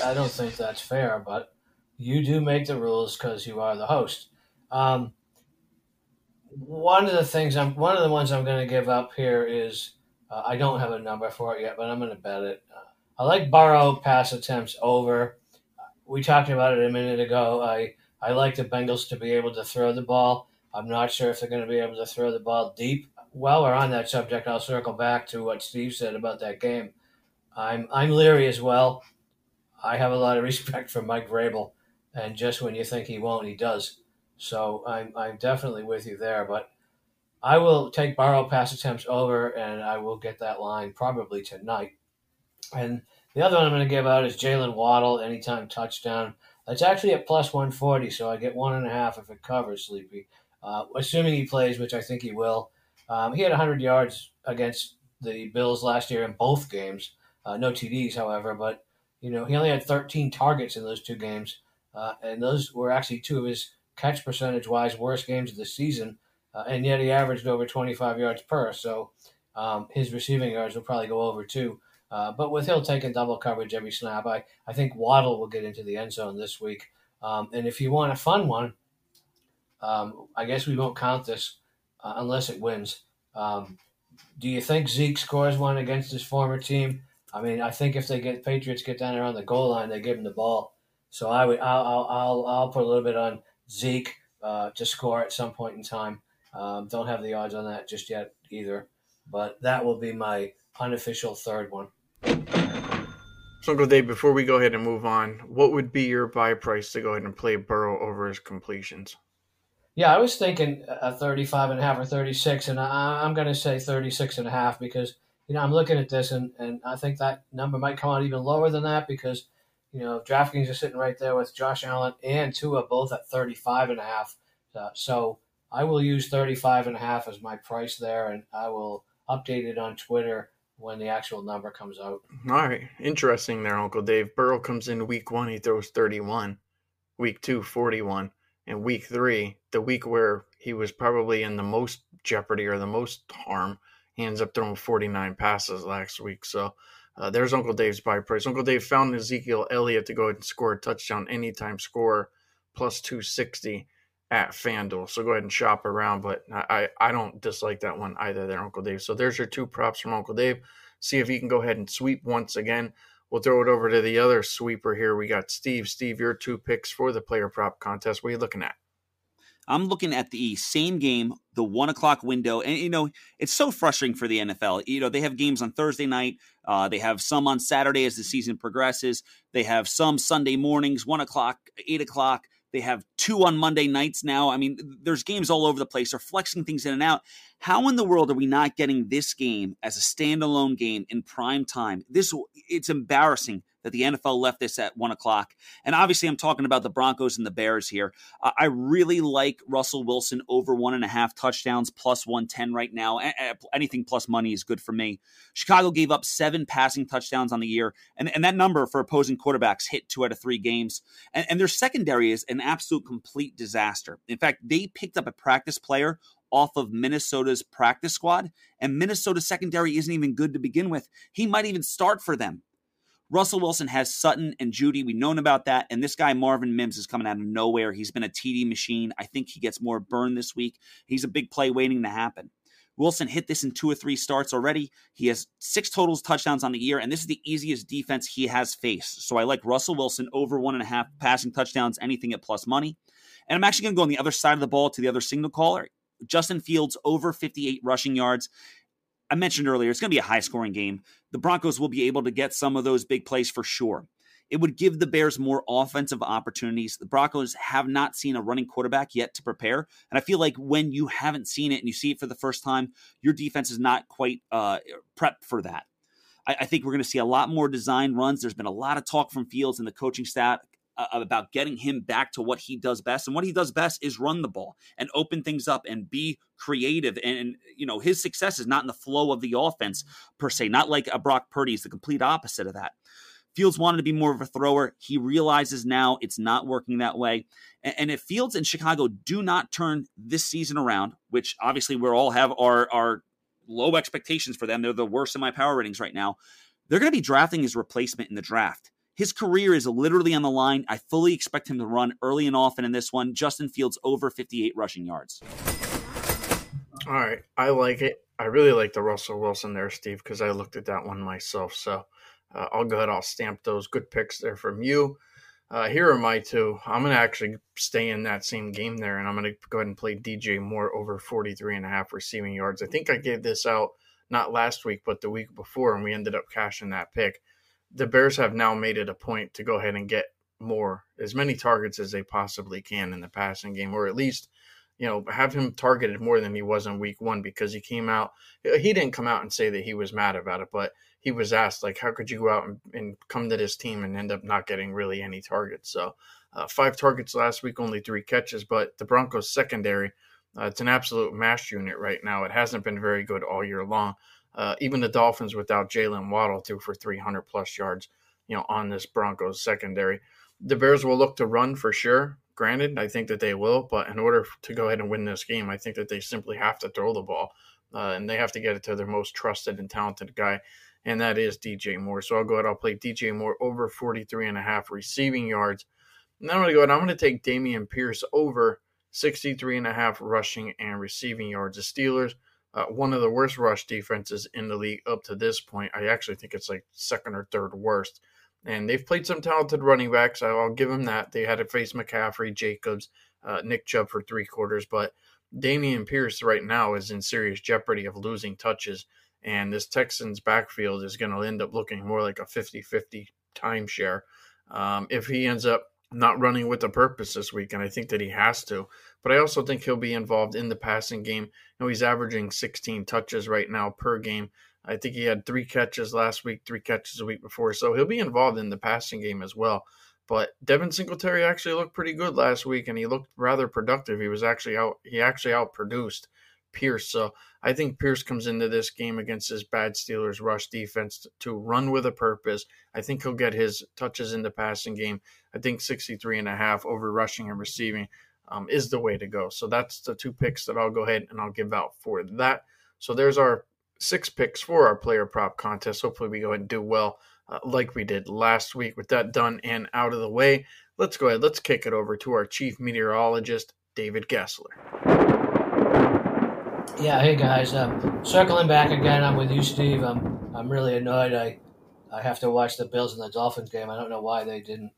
I don't think that's fair, but you do make the rules because you are the host. Um, one of the things I'm, one of the ones I'm going to give up here is uh, I don't have a number for it yet, but I'm going to bet it. Uh, I like Burrow pass attempts over. We talked about it a minute ago. I I like the Bengals to be able to throw the ball. I'm not sure if they're going to be able to throw the ball deep. While we're on that subject, I'll circle back to what Steve said about that game. I'm I'm leery as well. I have a lot of respect for Mike Vrabel, and just when you think he won't, he does. So I'm I'm definitely with you there. But I will take Burrow pass attempts over, and I will get that line probably tonight. And the other one I'm going to give out is Jaylen Waddle, anytime touchdown. That's actually at plus 140, so I get one and a half if it covers Sleepy. Uh, assuming he plays, which I think he will. Um, he had 100 yards against the Bills last year in both games. Uh, no TDs, however, but you know he only had 13 targets in those two games, uh, and those were actually two of his catch percentage wise worst games of the season uh, and yet he averaged over 25 yards per. So um, his receiving yards will probably go over too. Uh, but with Hill taking double coverage every snap, I, I think Waddle will get into the end zone this week. Um, and if you want a fun one, um, I guess we won't count this uh, unless it wins. Um, do you think Zeke scores one against his former team? I mean, I think if they get Patriots get down on the goal line, they give him the ball. So I would, I'll, I'll, I'll, I'll put a little bit on Zeke uh, to score at some point in time. Um, don't have the odds on that just yet either, but that will be my unofficial third one. So, Uncle Dave, before we go ahead and move on, what would be your buy price to go ahead and play Burrow over his completions? Yeah, I was thinking a 35 and a half or 36, and I, am going to say 36 and a half because, you know, I'm looking at this and, and I think that number might come out even lower than that because, you know, DraftKings is sitting right there with Josh Allen and Tua both at 35 and a half. Uh, so I will use 35 and a half as my price there, and I will update it on Twitter when the actual number comes out. All right. Interesting there, Uncle Dave. Burrow comes in week one, he throws 31. Week two, 41. And week three, the week where he was probably in the most jeopardy or the most harm, he ends up throwing 49 passes last week. So uh, there's Uncle Dave's buy price. Uncle Dave found Ezekiel Elliott to go ahead and score a touchdown anytime score plus 260 at FanDuel. So go ahead and shop around. But I, I don't dislike that one either there, Uncle Dave. So there's your two props from Uncle Dave. See if you can go ahead and sweep once again. We'll throw it over to the other sweeper here. We got Steve. Steve, your two picks for the player prop contest. What are you looking at? I'm looking at the same game, the one o'clock window, and you know it's so frustrating for the NFL. You know they have games on Thursday night, uh, they have some on Saturday as the season progresses. They have some Sunday mornings, one o'clock, eight o'clock. They have two on Monday nights now. I mean, there's games all over the place. They're flexing things in and out. How in the world are we not getting this game as a standalone game in prime time? This it's embarrassing that the NFL left this at one o'clock. And obviously, I'm talking about the Broncos and the Bears here. Uh, I really like Russell Wilson over one and a half touchdowns, plus 110 right now. anything plus money is good for me. Chicago gave up seven passing touchdowns on the year, and, and that number for opposing quarterbacks hit two out of three games. And, and their secondary is an absolute complete disaster. In fact, they picked up a practice player off of Minnesota's practice squad, and Minnesota's secondary isn't even good to begin with. He might even start for them. Russell Wilson has Sutton and Judy. We've known about that. And this guy, Marvin Mims, is coming out of nowhere. He's been a TD machine. I think he gets more burn this week. He's a big play waiting to happen. Wilson hit this in two or three starts already. He has six totals touchdowns on the year, and this is the easiest defense he has faced. So I like Russell Wilson over one and a half passing touchdowns, anything at plus money. And I'm actually going to go on the other side of the ball to the other signal caller. Justin Fields over 58 rushing yards. I mentioned earlier, it's going to be a high scoring game. The Broncos will be able to get some of those big plays for sure. It would give the Bears more offensive opportunities. The Broncos have not seen a running quarterback yet to prepare. And I feel like when you haven't seen it and you see it for the first time, your defense is not quite uh, prepped for that. I, I think we're going to see a lot more design runs. There's been a lot of talk from Fields and the coaching staff uh, about getting him back to what he does best. And what he does best is run the ball and open things up and be creative. And, and, you know, his success is not in the flow of the offense per se, not like a Brock Purdy is the complete opposite of that. Fields wanted to be more of a thrower. He realizes now it's not working that way. And, and if Fields and Chicago do not turn this season around, which obviously we all have our, our low expectations for them, they're the worst in my power ratings right now. They're going to be drafting his replacement in the draft. His career is literally on the line. I fully expect him to run early and often in this one. Justin Fields over 58 rushing yards. All right. I like it. I really like the Russell Wilson there, Steve, because I looked at that one myself. So uh, I'll go ahead. I'll stamp those good picks there from you. Uh, here are my two. I'm going to actually stay in that same game there, and I'm going to go ahead and play DJ Moore over 43 and a half receiving yards. I think I gave this out not last week, but the week before, and we ended up cashing that pick. The Bears have now made it a point to go ahead and get more, as many targets as they possibly can in the passing game, or at least – you know, have him targeted more than he was in week one because he came out. He didn't come out and say that he was mad about it, but he was asked, like, how could you go out and, and come to this team and end up not getting really any targets? So, uh, five targets last week, only three catches, but the Broncos secondary, uh, it's an absolute mash unit right now. It hasn't been very good all year long. Uh, even the Dolphins without Jaylen Waddle threw for 300 plus yards, you know, on this Broncos secondary. The Bears will look to run for sure. Granted, I think that they will, but in order to go ahead and win this game, I think that they simply have to throw the ball uh, and they have to get it to their most trusted and talented guy, and that is DJ Moore. So I'll go ahead, I'll play DJ Moore over 43 and a half receiving yards. And then I'm going to go ahead, I'm going to take Dameon Pierce over 63 and a half rushing and receiving yards. The Steelers, uh, one of the worst rush defenses in the league up to this point. I actually think it's like second or third worst. And they've played some talented running backs. I'll give them that. They had to face McCaffrey, Jacobs, uh, Nick Chubb for three quarters. But Dameon Pierce right now is in serious jeopardy of losing touches. And this Texans backfield is going to end up looking more like a 50 50 timeshare um, if he ends up not running with a purpose this week. And I think that he has to. But I also think he'll be involved in the passing game. You know, he's averaging 16 touches right now per game. I think he had three catches last week, three catches a week before. So he'll be involved in the passing game as well. But Devin Singletary actually looked pretty good last week, and he looked rather productive. He was actually out. He actually outproduced Pierce. So I think Pierce comes into this game against his bad Steelers rush defense to run with a purpose. I think he'll get his touches in the passing game. I think 63 and a half over rushing and receiving um, is the way to go. So that's the two picks that I'll go ahead and I'll give out for that. So there's our six picks for our player prop contest. Hopefully, we go ahead and do well uh, like we did last week. With that done and out of the way, let's go ahead. Let's kick it over to our chief meteorologist, David Essler. Yeah, hey guys. Um, circling back again, I'm with you, Steve. I'm I'm really annoyed. I I have to watch the Bills and the Dolphins game. I don't know why they didn't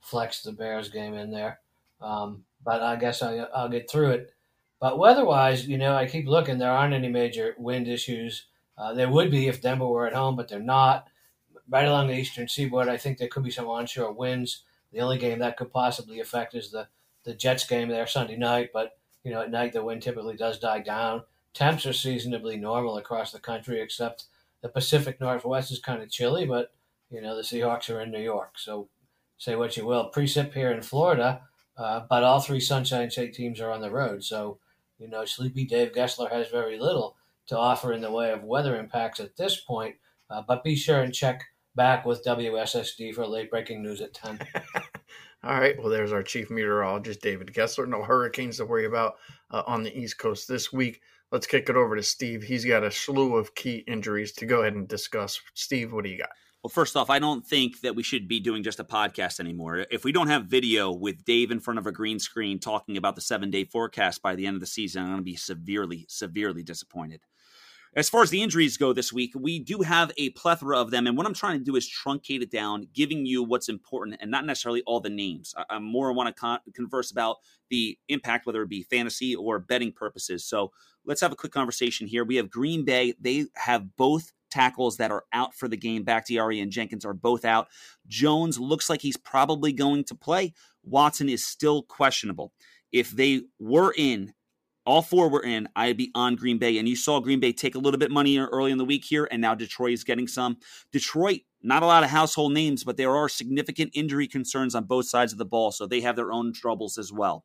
flex the Bears game in there, um, but I guess I, I'll get through it. But weather-wise, you know, I keep looking. There aren't any major wind issues. Uh, there would be if Denver were at home, but they're not. Right along the eastern seaboard, I think there could be some onshore winds. The only game that could possibly affect is the the Jets game there Sunday night. But you know, at night the wind typically does die down. Temps are seasonably normal across the country, except the Pacific Northwest is kind of chilly. But you know, the Seahawks are in New York, so say what you will. Precip here in Florida, uh, but all three Sunshine State teams are on the road, so you know, Sleepy Dave Essler has very little to offer in the way of weather impacts at this point. Uh, but be sure and check back with WSSD for late breaking news at 10. All right. Well, there's our chief meteorologist, David Essler. No hurricanes to worry about uh, on the East Coast this week. Let's kick it over to Steve. He's got a slew of key injuries to go ahead and discuss. Steve, what do you got? Well, first off, I don't think that we should be doing just a podcast anymore. If we don't have video with Dave in front of a green screen talking about the seven day forecast by the end of the season, I'm going to be severely, severely disappointed. As far as the injuries go this week, we do have a plethora of them. And what I'm trying to do is truncate it down, giving you what's important and not necessarily all the names. I, I more want to con- converse about the impact, whether it be fantasy or betting purposes. So let's have a quick conversation here. We have Green Bay. They have both tackles that are out for the game. Bakhtiari and Jenkins are both out. Jones looks like he's probably going to play. Watson is still questionable. If they were in, all four were in, I'd be on Green Bay. And you saw Green Bay take a little bit money early in the week here, and now Detroit is getting some. Detroit, not a lot of household names, but there are significant injury concerns on both sides of the ball, so they have their own troubles as well.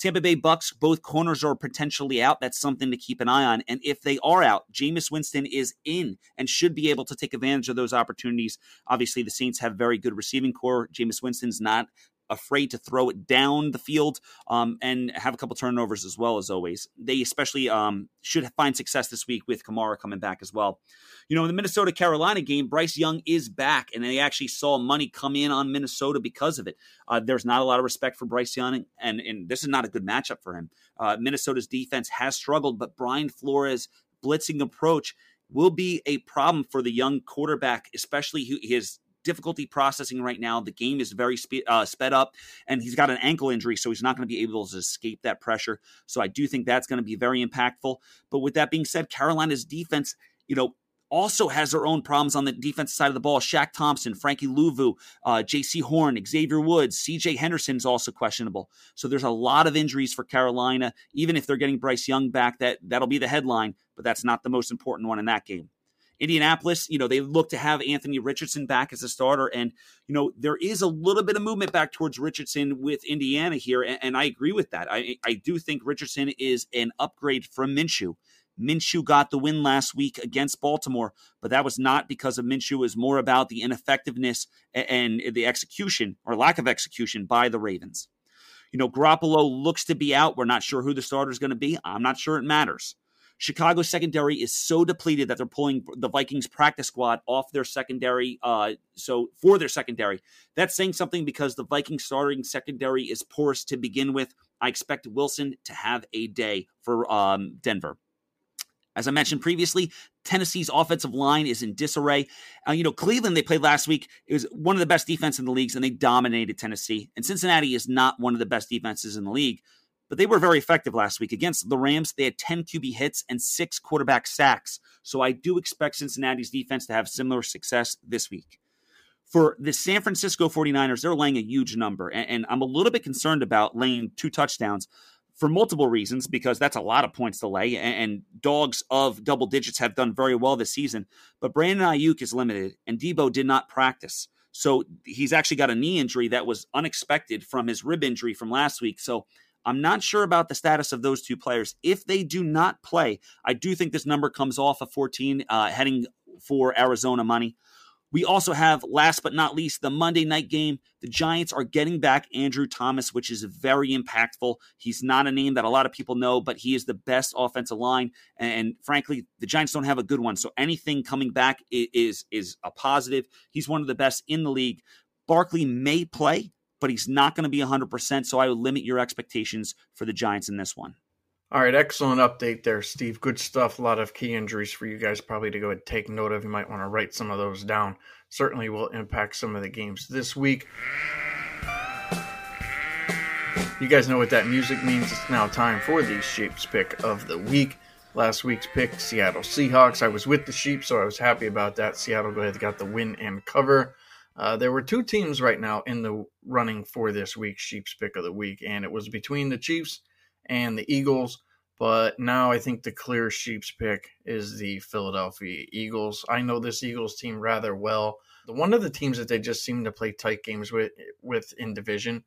Tampa Bay Bucks, both corners are potentially out. That's something to keep an eye on. And if they are out, Jameis Winston is in and should be able to take advantage of those opportunities. Obviously, the Saints have very good receiving corps. Jameis Winston's not afraid to throw it down the field um, and have a couple turnovers as well as always. They especially um, should find success this week with Kamara coming back as well. You know, in the Minnesota Carolina game, Bryce Young is back, and they actually saw money come in on Minnesota because of it. Uh, there's not a lot of respect for Bryce Young, and, and this is not a good matchup for him. Uh, Minnesota's defense has struggled, but Brian Flores' blitzing approach will be a problem for the young quarterback, especially his difficulty processing right now. The game is very spe- uh, sped up, and he's got an ankle injury, so he's not going to be able to escape that pressure. So I do think that's going to be very impactful. But with that being said, Carolina's defense, you know, also has their own problems on the defensive side of the ball. Shaq Thompson, Frankie Luvu, uh, Jaycee Horn, Xavier Woods, CJ Henderson is also questionable. So there's a lot of injuries for Carolina. Even if they're getting Bryce Young back, that that'll be the headline, but that's not the most important one in that game. Indianapolis, you know, they look to have Anthony Richardson back as a starter. And, you know, there is a little bit of movement back towards Richardson with Indiana here. And, and I agree with that. I, I do think Richardson is an upgrade from Minshew. Minshew got the win last week against Baltimore, but that was not because of Minshew. It was more about the ineffectiveness and the execution or lack of execution by the Ravens. You know, Garoppolo looks to be out. We're not sure who the starter is going to be. I'm not sure it matters. Chicago's secondary is so depleted that they're pulling the Vikings practice squad off their secondary. Uh, so for their secondary, that's saying something because the Vikings starting secondary is porous to begin with. I expect Wilson to have a day for um, Denver. As I mentioned previously, Tennessee's offensive line is in disarray. Uh, you know, Cleveland, they played last week. It was one of the best defense in the leagues, and they dominated Tennessee. And Cincinnati is not one of the best defenses in the league but they were very effective last week against the Rams. They had 10 QB hits and six quarterback sacks. So I do expect Cincinnati's defense to have similar success this week. For the San Francisco 49ers, they're laying a huge number, and, and I'm a little bit concerned about laying two touchdowns for multiple reasons because that's a lot of points to lay, and, and, dogs of double digits have done very well this season. But Brandon Aiyuk is limited, and Deebo did not practice. So he's actually got a knee injury that was unexpected from his rib injury from last week. So I'm not sure about the status of those two players. If they do not play, I do think this number comes off of 14, uh, heading for Arizona money. We also have, last but not least, the Monday night game. The Giants are getting back Andrew Thomas, which is very impactful. He's not a name that a lot of people know, but he is the best offensive line. And, frankly, the Giants don't have a good one. So anything coming back is, is a positive. He's one of the best in the league. Barkley may play but he's not going to be 100%. So I would limit your expectations for the Giants in this one. All right, excellent update there, Steve. Good stuff. A lot of key injuries for you guys probably to go and take note of. You might want to write some of those down. Certainly will impact some of the games this week. You guys know what that music means. It's now time for the Sheep's pick of the week. Last week's pick, Seattle Seahawks. I was with the Sheep, so I was happy about that. Seattle go ahead got the win and cover. Uh, there were two teams right now in the running for this week's Sheep's pick of the week, and it was between the Chiefs and the Eagles. But now I think the clear Sheep's pick is the Philadelphia Eagles. I know this Eagles team rather well. One of the teams that they just seem to play tight games with with in division,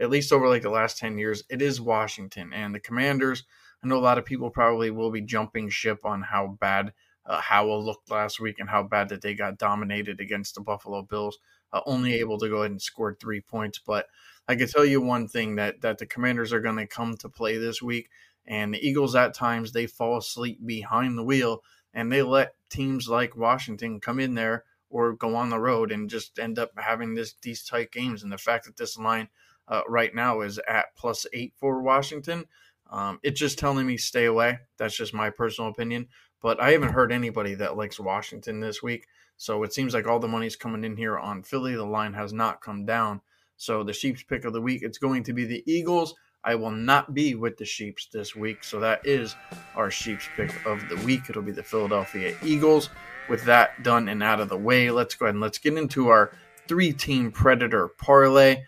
at least over like the last 10 years, it is Washington. And the Commanders, I know a lot of people probably will be jumping ship on how bad uh, Howell looked last week and how bad that they got dominated against the Buffalo Bills, uh, only able to go ahead and score three points. But I can tell you one thing that that the Commanders are going to come to play this week, and the Eagles at times they fall asleep behind the wheel and they let teams like Washington come in there or go on the road and just end up having this these tight games. And the fact that this line uh, right now is at plus eight for Washington. Um, it's just telling me stay away. That's just my personal opinion. But I haven't heard anybody that likes Washington this week. So it seems like all the money's coming in here on Philly. The line has not come down. So the Sheep's pick of the week, it's going to be the Eagles. I will not be with the Sheeps this week. So that is our Sheeps pick of the week. It'll be the Philadelphia Eagles. With that done and out of the way, let's go ahead and let's get into our three team Predator parlay.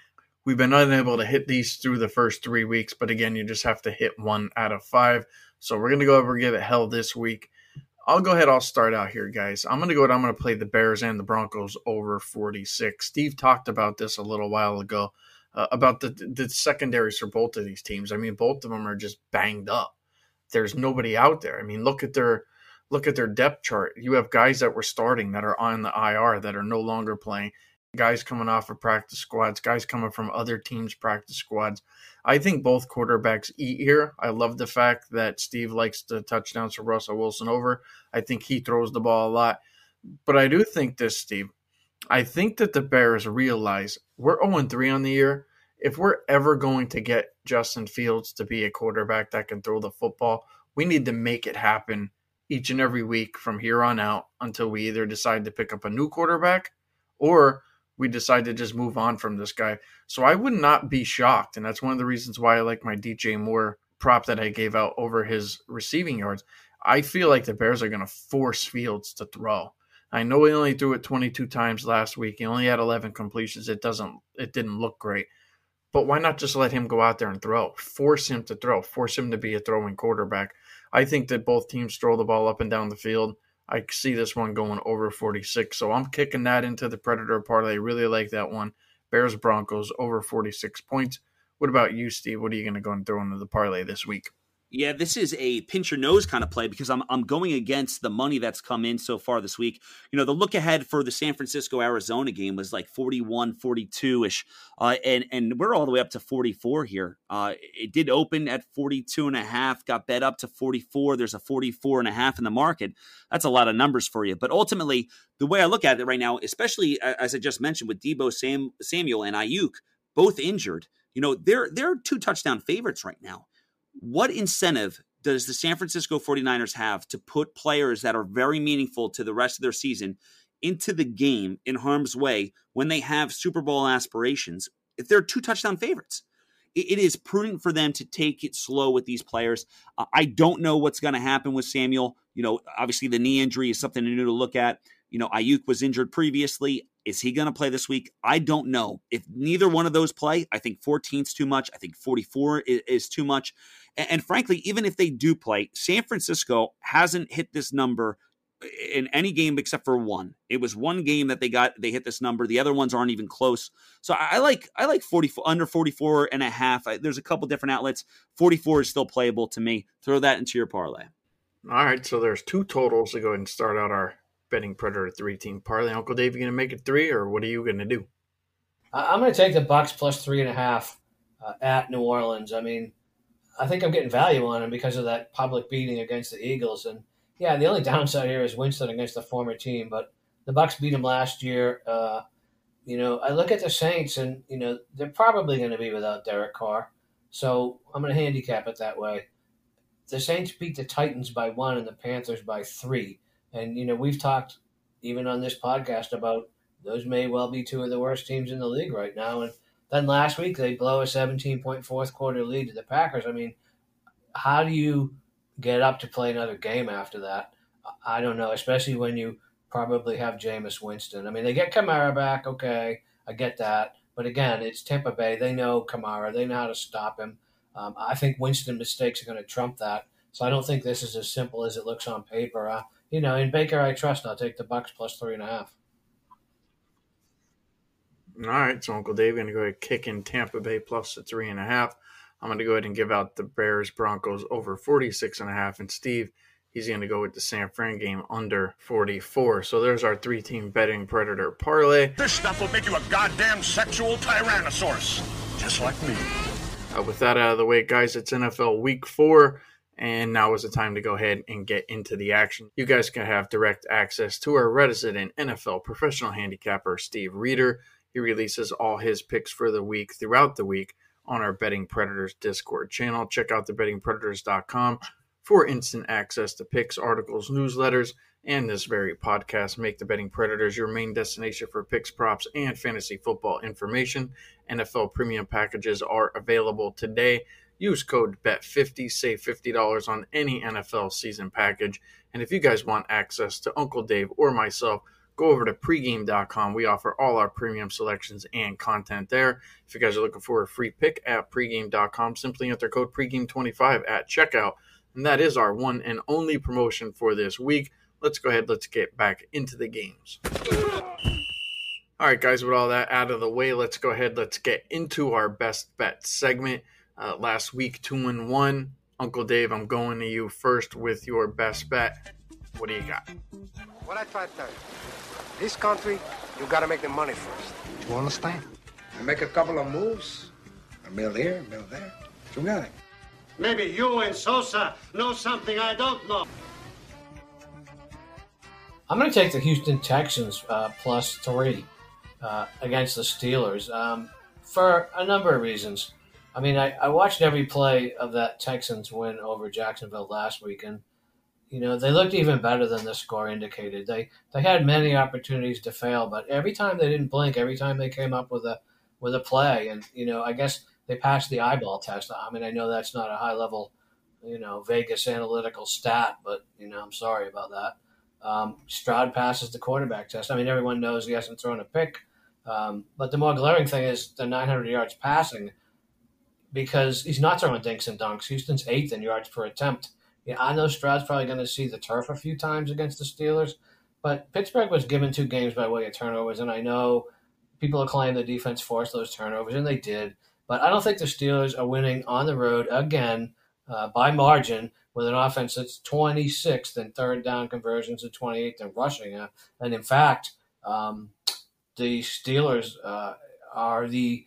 We've been unable to hit these through the first three weeks, but again, you just have to hit one out of five. So we're going to go over and give it hell this week. I'll go ahead. I'll start out here, guys. I'm going to go ahead. I'm going to play the Bears and the Broncos over 46. Steve talked about this a little while ago uh, about the the secondaries for both of these teams. I mean, both of them are just banged up. There's nobody out there. I mean, look at their look at their depth chart. You have guys that were starting that are on the IR that are no longer playing. Guys coming off of practice squads, guys coming from other teams' practice squads. I think both quarterbacks eat here. I love the fact that Steve likes the touchdowns for Russell Wilson over. I think he throws the ball a lot. But I do think this, Steve. I think that the Bears realize we're 0 3 on the year. If we're ever going to get Justin Fields to be a quarterback that can throw the football, we need to make it happen each and every week from here on out until we either decide to pick up a new quarterback or we decide to just move on from this guy. So I would not be shocked. And that's one of the reasons why I like my DJ Moore prop that I gave out over his receiving yards. I feel like the Bears are going to force Fields to throw. I know he only threw it 22 times last week. He only had 11 completions. It doesn't it didn't look great. But why not just let him go out there and throw? Force him to throw. Force him to be a throwing quarterback. I think that both teams throw the ball up and down the field. I see this one going over 46. So I'm kicking that into the Predator parlay. Really like that one. Bears Broncos over 46 points. What about you, Steve? What are you going to go and throw into the parlay this week? Yeah, this is a pinch your nose kind of play because I'm I'm going against the money that's come in so far this week. You know, the look ahead for the San Francisco Arizona game was like 41, 42 ish. Uh, and, and we're all the way up to 44 here. Uh, it did open at 42 and a half, got bet up to 44. There's a 44 and a half in the market. That's a lot of numbers for you. But ultimately, the way I look at it right now, especially as I just mentioned with Deebo Sam, Samuel and Aiyuk both injured, you know, they're, they're two touchdown favorites right now. What incentive does the San Francisco 49ers have to put players that are very meaningful to the rest of their season into the game in harm's way when they have Super Bowl aspirations if they're two touchdown favorites? It is prudent for them to take it slow with these players. I don't know what's going to happen with Samuel. You know, obviously the knee injury is something new to look at. You know, Aiyuk was injured previously. Is he going to play this week? I don't know. If neither one of those play, I think 14 is too much. I think 44 is, is too much. And, and frankly, even if they do play, San Francisco hasn't hit this number in any game except for one. It was one game that they got they hit this number. The other ones aren't even close. So I, like I like 44 under 44 and a half. I, there's a couple different outlets. 44 is still playable to me. Throw that into your parlay. All right, so there's two totals to go ahead and start out our betting predator three team parlay. Uncle Dave, you gonna make it three, or what are you gonna do? I'm gonna take the Bucks plus three and a half uh, at New Orleans. I mean, I think I'm getting value on him because of that public beating against the Eagles. And yeah, the only downside here is Winston against the former team, but the Bucks beat him last year. Uh, you know, I look at the Saints, and you know they're probably going to be without Derek Carr, so I'm going to handicap it that way. The Saints beat the Titans by one and the Panthers by three, and you know we've talked even on this podcast about those may well be two of the worst teams in the league right now, and then last week they blow a 17 point fourth quarter lead to the Packers. I mean, how do you get up to play another game after that? I don't know, especially when you probably have Jameis Winston. I mean, they get Kamara back, okay, I get that. But again, it's Tampa Bay. They know Kamara. They know how to stop him. Um, I think Winston mistakes are going to trump that. So I don't think this is as simple as it looks on paper. Uh, you know, in Baker, I trust. I'll take the Bucks plus three and a half. All right, so Uncle Dave going to go ahead and kick in Tampa Bay plus the three and a half. I'm going to go ahead and give out the Bears Broncos over 46 and a half, and Steve he's going to go with the San Fran game under 44. So there's our three team betting predator parlay. This stuff will make you a goddamn sexual tyrannosaurus, just like me. Uh, with that out of the way, guys, it's NFL week four. And now is the time to go ahead and get into the action. You guys can have direct access to our resident NFL professional handicapper, Steve Reider. He releases all his picks for the week throughout the week on our Betting Predators Discord channel. Check out the bettingpredators.com for instant access to picks, articles, newsletters, and this very podcast. Make the Betting Predators your main destination for picks, props, and fantasy football information. NFL premium packages are available today. Use code BET50, save $50 on any NFL season package. And if you guys want access to Uncle Dave or myself, go over to pregame.com. We offer all our premium selections and content there. If you guys are looking for a free pick at pregame.com, simply enter code pregame25 at checkout. And that is our one and only promotion for this week. Let's go ahead, let's get back into the games. All right, guys, with all that out of the way, let's go ahead, let's get into our best bet segment. Uh, last week, two and one. Uncle Dave, I'm going to you first with your best bet. What do you got? What I try to tell you, this country, you gotta make the money first. Do you understand? I make a couple of moves, a mill here, a mill there. You got it. Maybe you and Sosa know something I don't know. I'm going to take the Houston Texans uh, plus three uh, against the Steelers um, for a number of reasons. I mean, I, I watched every play of that Texans win over Jacksonville last week, and you know they looked even better than the score indicated. They they had many opportunities to fail, but every time they didn't blink, every time they came up with a with a play, and you know I guess they passed the eyeball test. I mean, I know that's not a high level, you know, Vegas analytical stat, but you know I'm sorry about that. Um, Stroud passes the quarterback test. I mean, everyone knows he hasn't thrown a pick, um, but the more glaring thing is the 900 yards passing because he's not throwing dinks and dunks. Houston's eighth in yards per attempt. Yeah, I know Stroud's probably going to see the turf a few times against the Steelers, but Pittsburgh was given two games by way of turnovers, and I know people are claiming the defense forced those turnovers, and they did. But I don't think the Steelers are winning on the road again uh, by margin with an offense that's 26th in third down conversions and 28th in rushing. Uh, and in fact, um, the Steelers uh, are the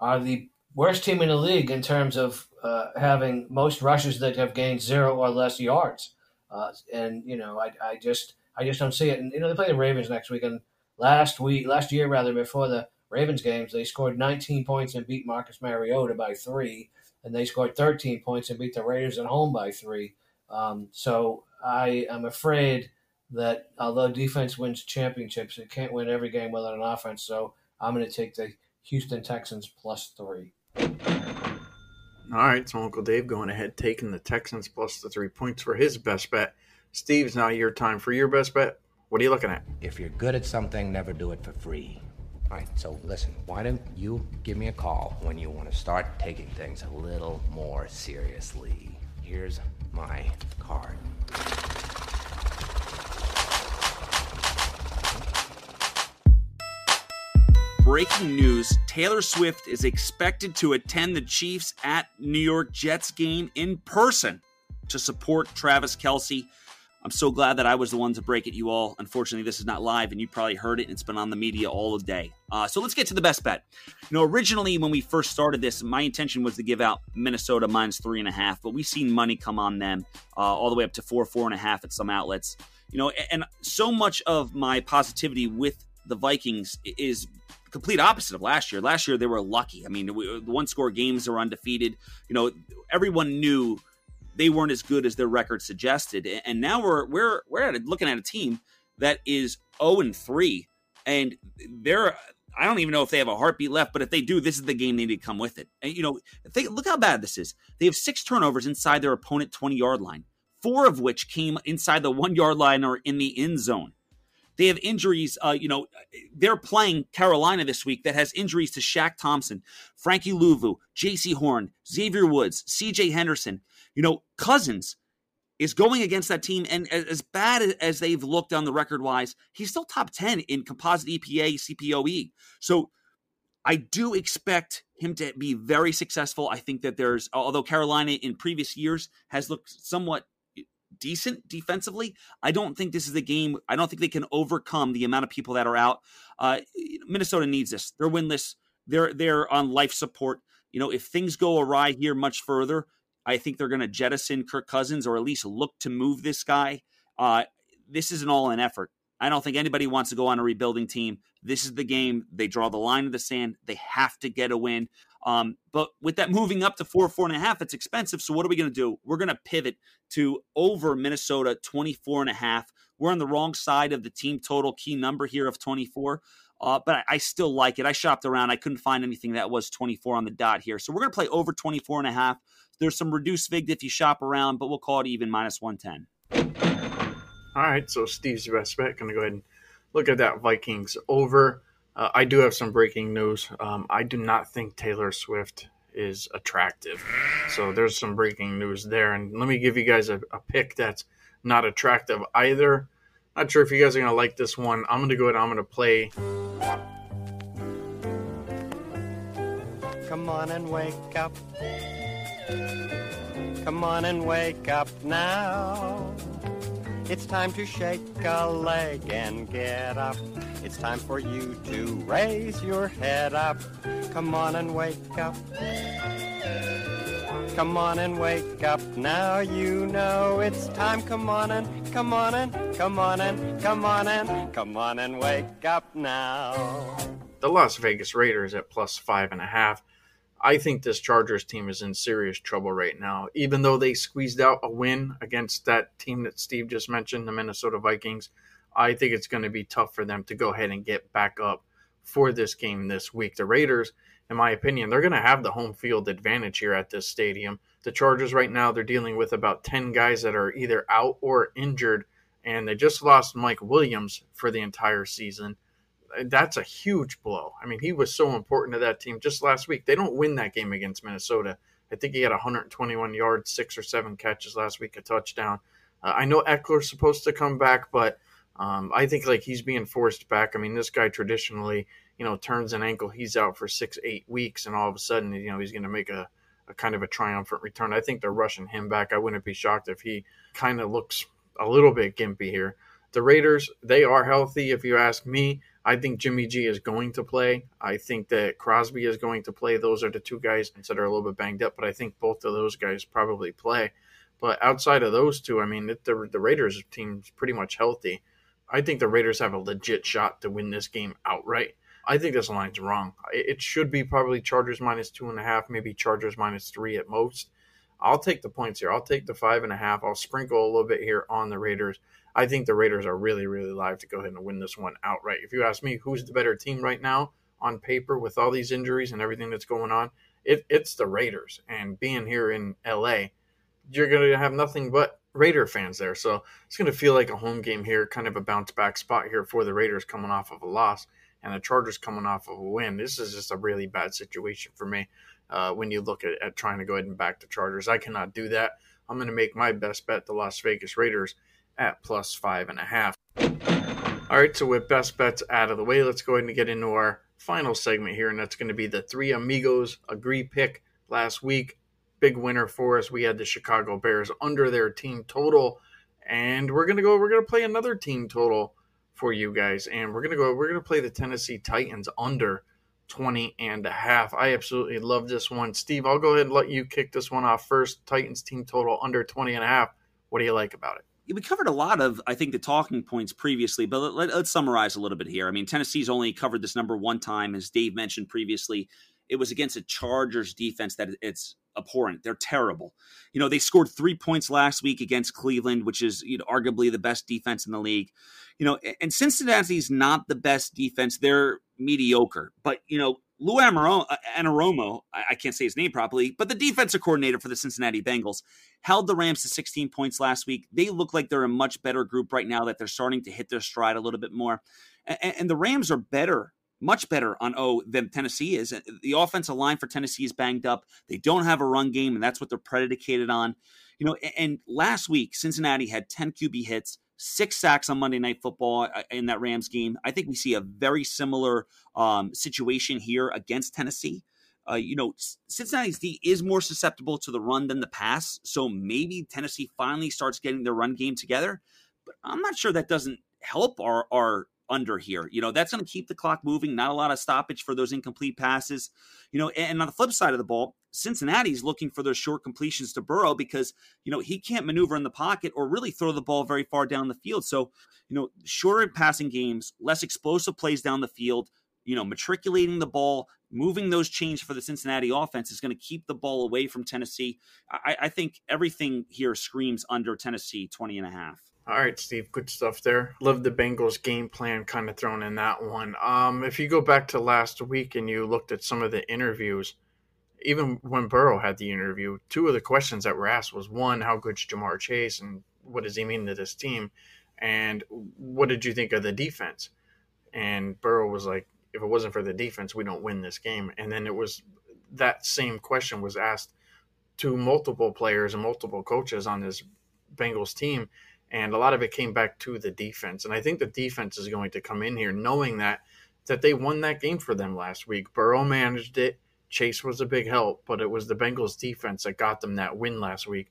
are the worst team in the league in terms of uh, having most rushes that have gained zero or less yards. Uh, and you know, I, I just I just don't see it. And you know, they play the Ravens next week. And last week, last year rather, before the Ravens games, they scored 19 points and beat Marcus Mariota by three, and they scored 13 points and beat the Raiders at home by three. Um, so I am afraid that although defense wins championships, it can't win every game without an offense. So I'm going to take the Houston Texans plus three. All right, so Uncle Dave going ahead taking the Texans plus the three points for his best bet. Steve's now your time for your best bet. What are you looking at? If you're good at something, never do it for free. All right, so listen, why don't you give me a call when you want to start taking things a little more seriously? Here's my card. Breaking news Taylor Swift is expected to attend the Chiefs at New York Jets game in person to support Travis Kelce. I'm so glad that I was the one to break it, you all. Unfortunately, this is not live, and you probably heard it. And it's been on the media all day. Uh, so let's get to the best bet. You know, originally when we first started this, my intention was to give out Minnesota minus three and a half, but we've seen money come on them uh, all the way up to four, four and a half at some outlets. You know, and so much of my positivity with the Vikings is complete opposite of last year. Last year they were lucky. I mean, the one score games are undefeated. You know, everyone knew they weren't as good as their record suggested. And now we're we're we're looking at a team that is 0 and 3 and they're I don't even know if they have a heartbeat left, but if they do, this is the game they need to come with it. And you know, think, look how bad this is. They have six turnovers inside their opponent 20 yard line, four of which came inside the one yard line or in the end zone. They have injuries. Uh, you know, they're playing Carolina this week that has injuries to Shaq Thompson, Frankie Luvu, Jaycee Horn, Xavier Woods, C.J. Henderson. You know, Cousins is going against that team, and as bad as they've looked on the record wise, he's still top 10 in composite EPA, CPOE. So I do expect him to be very successful. I think that there's, although Carolina in previous years has looked somewhat decent defensively, I don't think this is the game. I don't think they can overcome the amount of people that are out. Uh, Minnesota needs this. They're winless. They're they're on life support. You know, if things go awry here much further, I think they're going to jettison Kirk Cousins or at least look to move this guy. Uh, this is an all in effort. I don't think anybody wants to go on a rebuilding team. This is the game. They draw the line in the sand. They have to get a win. Um, but with that moving up to four, four and a half, it's expensive. So what are we going to do? We're going to pivot to over Minnesota 24 and a half. We're on the wrong side of the team total key number here of 24. Uh, but I, I, still like it. I shopped around. I couldn't find anything that was 24 on the dot here. So we're going to play over 24 and a half. There's some reduced VIG if you shop around, but we'll call it even minus 110. All right. So Steve's best bet. Going to go ahead and look at that Vikings over. Uh, I do have some breaking news. Um, I do not think Taylor Swift is attractive. So there's some breaking news there. And let me give you guys a, a pick that's not attractive either. Not sure if you guys are going to like this one. I'm going to go ahead and I'm going to play. Come on and wake up. Come on and wake up now. It's time to shake a leg and get up. It's time for you to raise your head up. Come on and wake up. Come on and wake up now, you know it's time. Come on and come on and come on and come on and come on and wake up now. The Las Vegas Raiders at plus five and a half. I think this Chargers team is in serious trouble right now. Even though they squeezed out a win against that team that Steve just mentioned, the Minnesota Vikings, I think it's going to be tough for them to go ahead and get back up for this game this week. The Raiders in my opinion. They're going to have the home field advantage here at this stadium. The Chargers, right now, they're dealing with about 10 guys that are either out or injured, and they just lost Mike Williams for the entire season. That's a huge blow. I mean, he was so important to that team just last week. They don't win that game against Minnesota. I think he had 121 yards, six or seven catches last week, a touchdown. Uh, I know Ekeler's supposed to come back, but um, I think like he's being forced back. I mean, this guy traditionally you know, turns an ankle, he's out for six, eight weeks, and all of a sudden, you know, he's going to make a, a kind of a triumphant return. I think they're rushing him back. I wouldn't be shocked if he kind of looks a little bit gimpy here. The Raiders, they are healthy, if you ask me. I think Jimmy G is going to play. I think that Crosby is going to play. Those are the two guys that are a little bit banged up, but I think both of those guys probably play. But outside of those two, I mean, the, the Raiders team's pretty much healthy. I think the Raiders have a legit shot to win this game outright. I think this line's wrong. It should be probably Chargers minus two and a half, maybe Chargers minus three at most. I'll take the points here. I'll take the five and a half. I'll sprinkle a little bit here on the Raiders. I think the Raiders are really, really live to go ahead and win this one outright. If you ask me, who's the better team right now on paper with all these injuries and everything that's going on? It, it's the Raiders. And being here in LA, you're going to have nothing but Raider fans there. So it's going to feel like a home game here, kind of a bounce back spot here for the Raiders coming off of a loss and the Chargers coming off of a win. This is just a really bad situation for me uh, when you look at, at trying to go ahead and back the Chargers. I cannot do that. I'm going to make my best bet the Las Vegas Raiders at plus five and a half. All right, so with best bets out of the way, let's go ahead and get into our final segment here, and that's going to be the three amigos agree pick last week. Big winner for us. We had the Chicago Bears under their team total, and we're gonna go. We're gonna play another team total for you guys. And we're gonna go. We're gonna play the Tennessee Titans under 20 and a half. I absolutely love this one. Steve, I'll go ahead and let you kick this one off first. Titans team total under 20 and a half. What do you like about it? We covered a lot of, I think, the talking points previously, but let, us summarize a little bit here. I mean, Tennessee's only covered this number one time, as Dave mentioned previously. It was against a Chargers defense that it's abhorrent. They're terrible. You know, they scored three points last week against Cleveland, which is you know, arguably the best defense in the league. You know, and Cincinnati's not the best defense. They're mediocre. But, you know, Lou uh, Anarumo, I can't say his name properly, but the defensive coordinator for the Cincinnati Bengals held the Rams to 16 points last week. They look like they're a much better group right now that they're starting to hit their stride a little bit more. And, the Rams are better much better on O than Tennessee is. Uh, the offensive line for Tennessee is banged up. They don't have a run game, and that's what they're predicated on. You know, and last week Cincinnati had 10 QB hits, six sacks on Monday Night Football uh, in that Rams game. I think we see a very similar um, situation here against Tennessee. Uh, you know, Cincinnati's D is more susceptible to the run than the pass, so maybe Tennessee finally starts getting their run game together. But I'm not sure that doesn't help our our under here. You know, that's going to keep the clock moving, not a lot of stoppage for those incomplete passes. You know, and on the flip side of the ball, Cincinnati's looking for those short completions to Burrow because, you know, he can't maneuver in the pocket or really throw the ball very far down the field. So, you know, shorter passing games, less explosive plays down the field, you know, matriculating the ball, moving those chains for the Cincinnati offense is going to keep the ball away from Tennessee. I, I, think everything here screams under Tennessee 20 and a half. All right, Steve, good stuff there. Love the Bengals game plan kind of thrown in that one. Um, if you go back to last week and you looked at some of the interviews, even when Burrow had the interview, two of the questions that were asked was one, how good's Ja'Marr Chase and what does he mean to this team? And what did you think of the defense? And Burrow was like, if it wasn't for the defense, we don't win this game. And then it was that same question was asked to multiple players and multiple coaches on this Bengals team and a lot of it came back to the defense. And I think the defense is going to come in here knowing that that they won that game for them last week. Burrow managed it. Chase was a big help, but it was the Bengals defense that got them that win last week.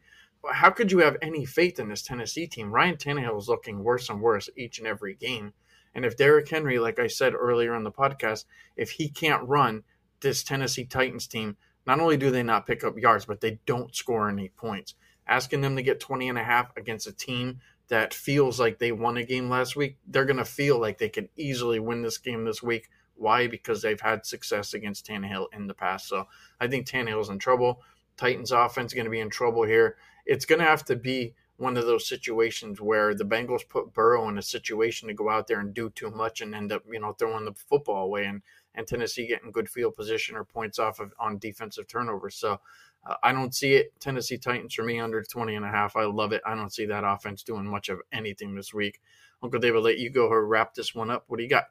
How could you have any faith in this Tennessee team? Ryan Tannehill is looking worse and worse each and every game. And if Derrick Henry, like I said earlier in the podcast, if he can't run, this Tennessee Titans team, not only do they not pick up yards, but they don't score any points. Asking them to get 20 and a half against a team that feels like they won a game last week, they're going to feel like they can easily win this game this week. Why? Because they've had success against Tannehill in the past. So I think Tannehill's in trouble. Titans offense is going to be in trouble here. It's going to have to be one of those situations where the Bengals put Burrow in a situation to go out there and do too much and end up, you know, throwing the football away and, and Tennessee getting good field position or points off of on defensive turnovers. So uh, I don't see it. Tennessee Titans for me under 20 and a half. I love it. I don't see that offense doing much of anything this week. Uncle David, let you go or wrap this one up. What do you got?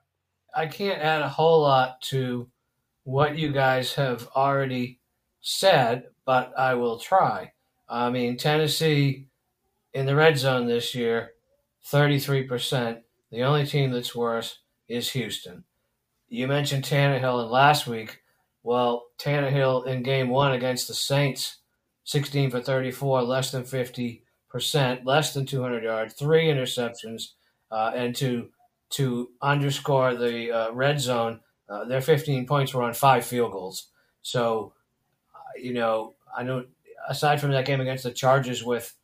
I can't add a whole lot to what you guys have already said, but I will try. I mean, Tennessee in the red zone this year, 33%. The only team that's worse is Houston. You mentioned Tannehill, and last week well, Tannehill in game one against the Saints, 16 for 34, less than 50%, less than 200 yards, three interceptions. Uh, and to to underscore the uh, red zone, uh, their 15 points were on five field goals. So, uh, you know, I know aside from that game against the Chargers with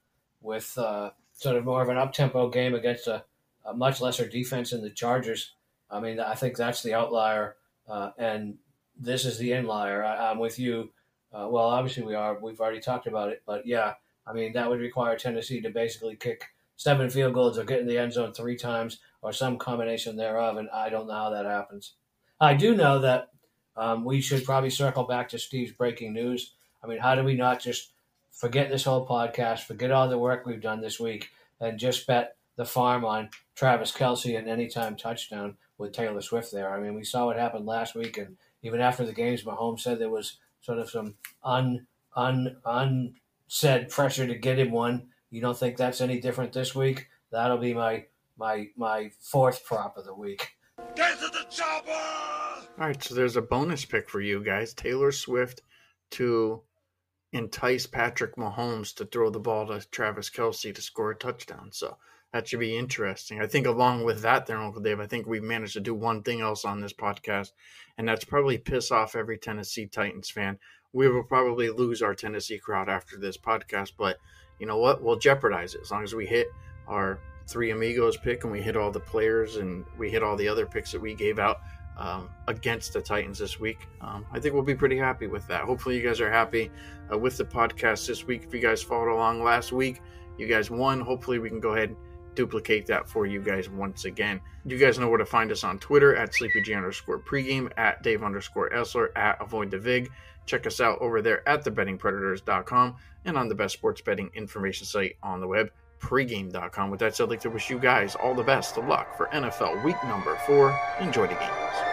with uh, sort of more of an up tempo game against a, a, much lesser defense in the Chargers, I mean, I think that's the outlier. Uh, and this is the inlier. I, am with you. Uh, well, obviously we are. We've already talked about it, but yeah, I mean that would require Tennessee to basically kick seven field goals or get in the end zone three times or some combination thereof, and I don't know how that happens. I do know that um, we should probably circle back to Steve's breaking news. I mean, how do we not just forget this whole podcast, forget all the work we've done this week, and just bet the farm on Travis Kelce and anytime touchdown with Taylor Swift there? I mean, we saw what happened last week, and even after the games, Mahomes said there was sort of some un un unsaid pressure to get him one. You don't think that's any different this week? That'll be my my my fourth prop of the week. Get to the chopper! All right, so there's a bonus pick for you guys: Taylor Swift to entice Patrick Mahomes to throw the ball to Travis Kelce to score a touchdown. So that should be interesting. I think along with that, there, Uncle Dave, I think we've managed to do one thing else on this podcast, and that's probably piss off every Tennessee Titans fan. We will probably lose our Tennessee crowd after this podcast, but you know what? We'll jeopardize it as long as we hit our three amigos pick and we hit all the players and we hit all the other picks that we gave out um, against the Titans this week. Um, I think we'll be pretty happy with that. Hopefully, you guys are happy uh, with the podcast this week. If you guys followed along last week, you guys won. Hopefully, we can go ahead duplicate that for you guys once again. You guys know where to find us on Twitter at SleepyJ underscore pregame, at Dave underscore Essler, at Avoid the Vig. Check us out over there at thebettingpredators.com and on the best sports betting information site on the web, pregame.com. With that said, I'd like to wish you guys all the best of luck for NFL week number four. Enjoy the games.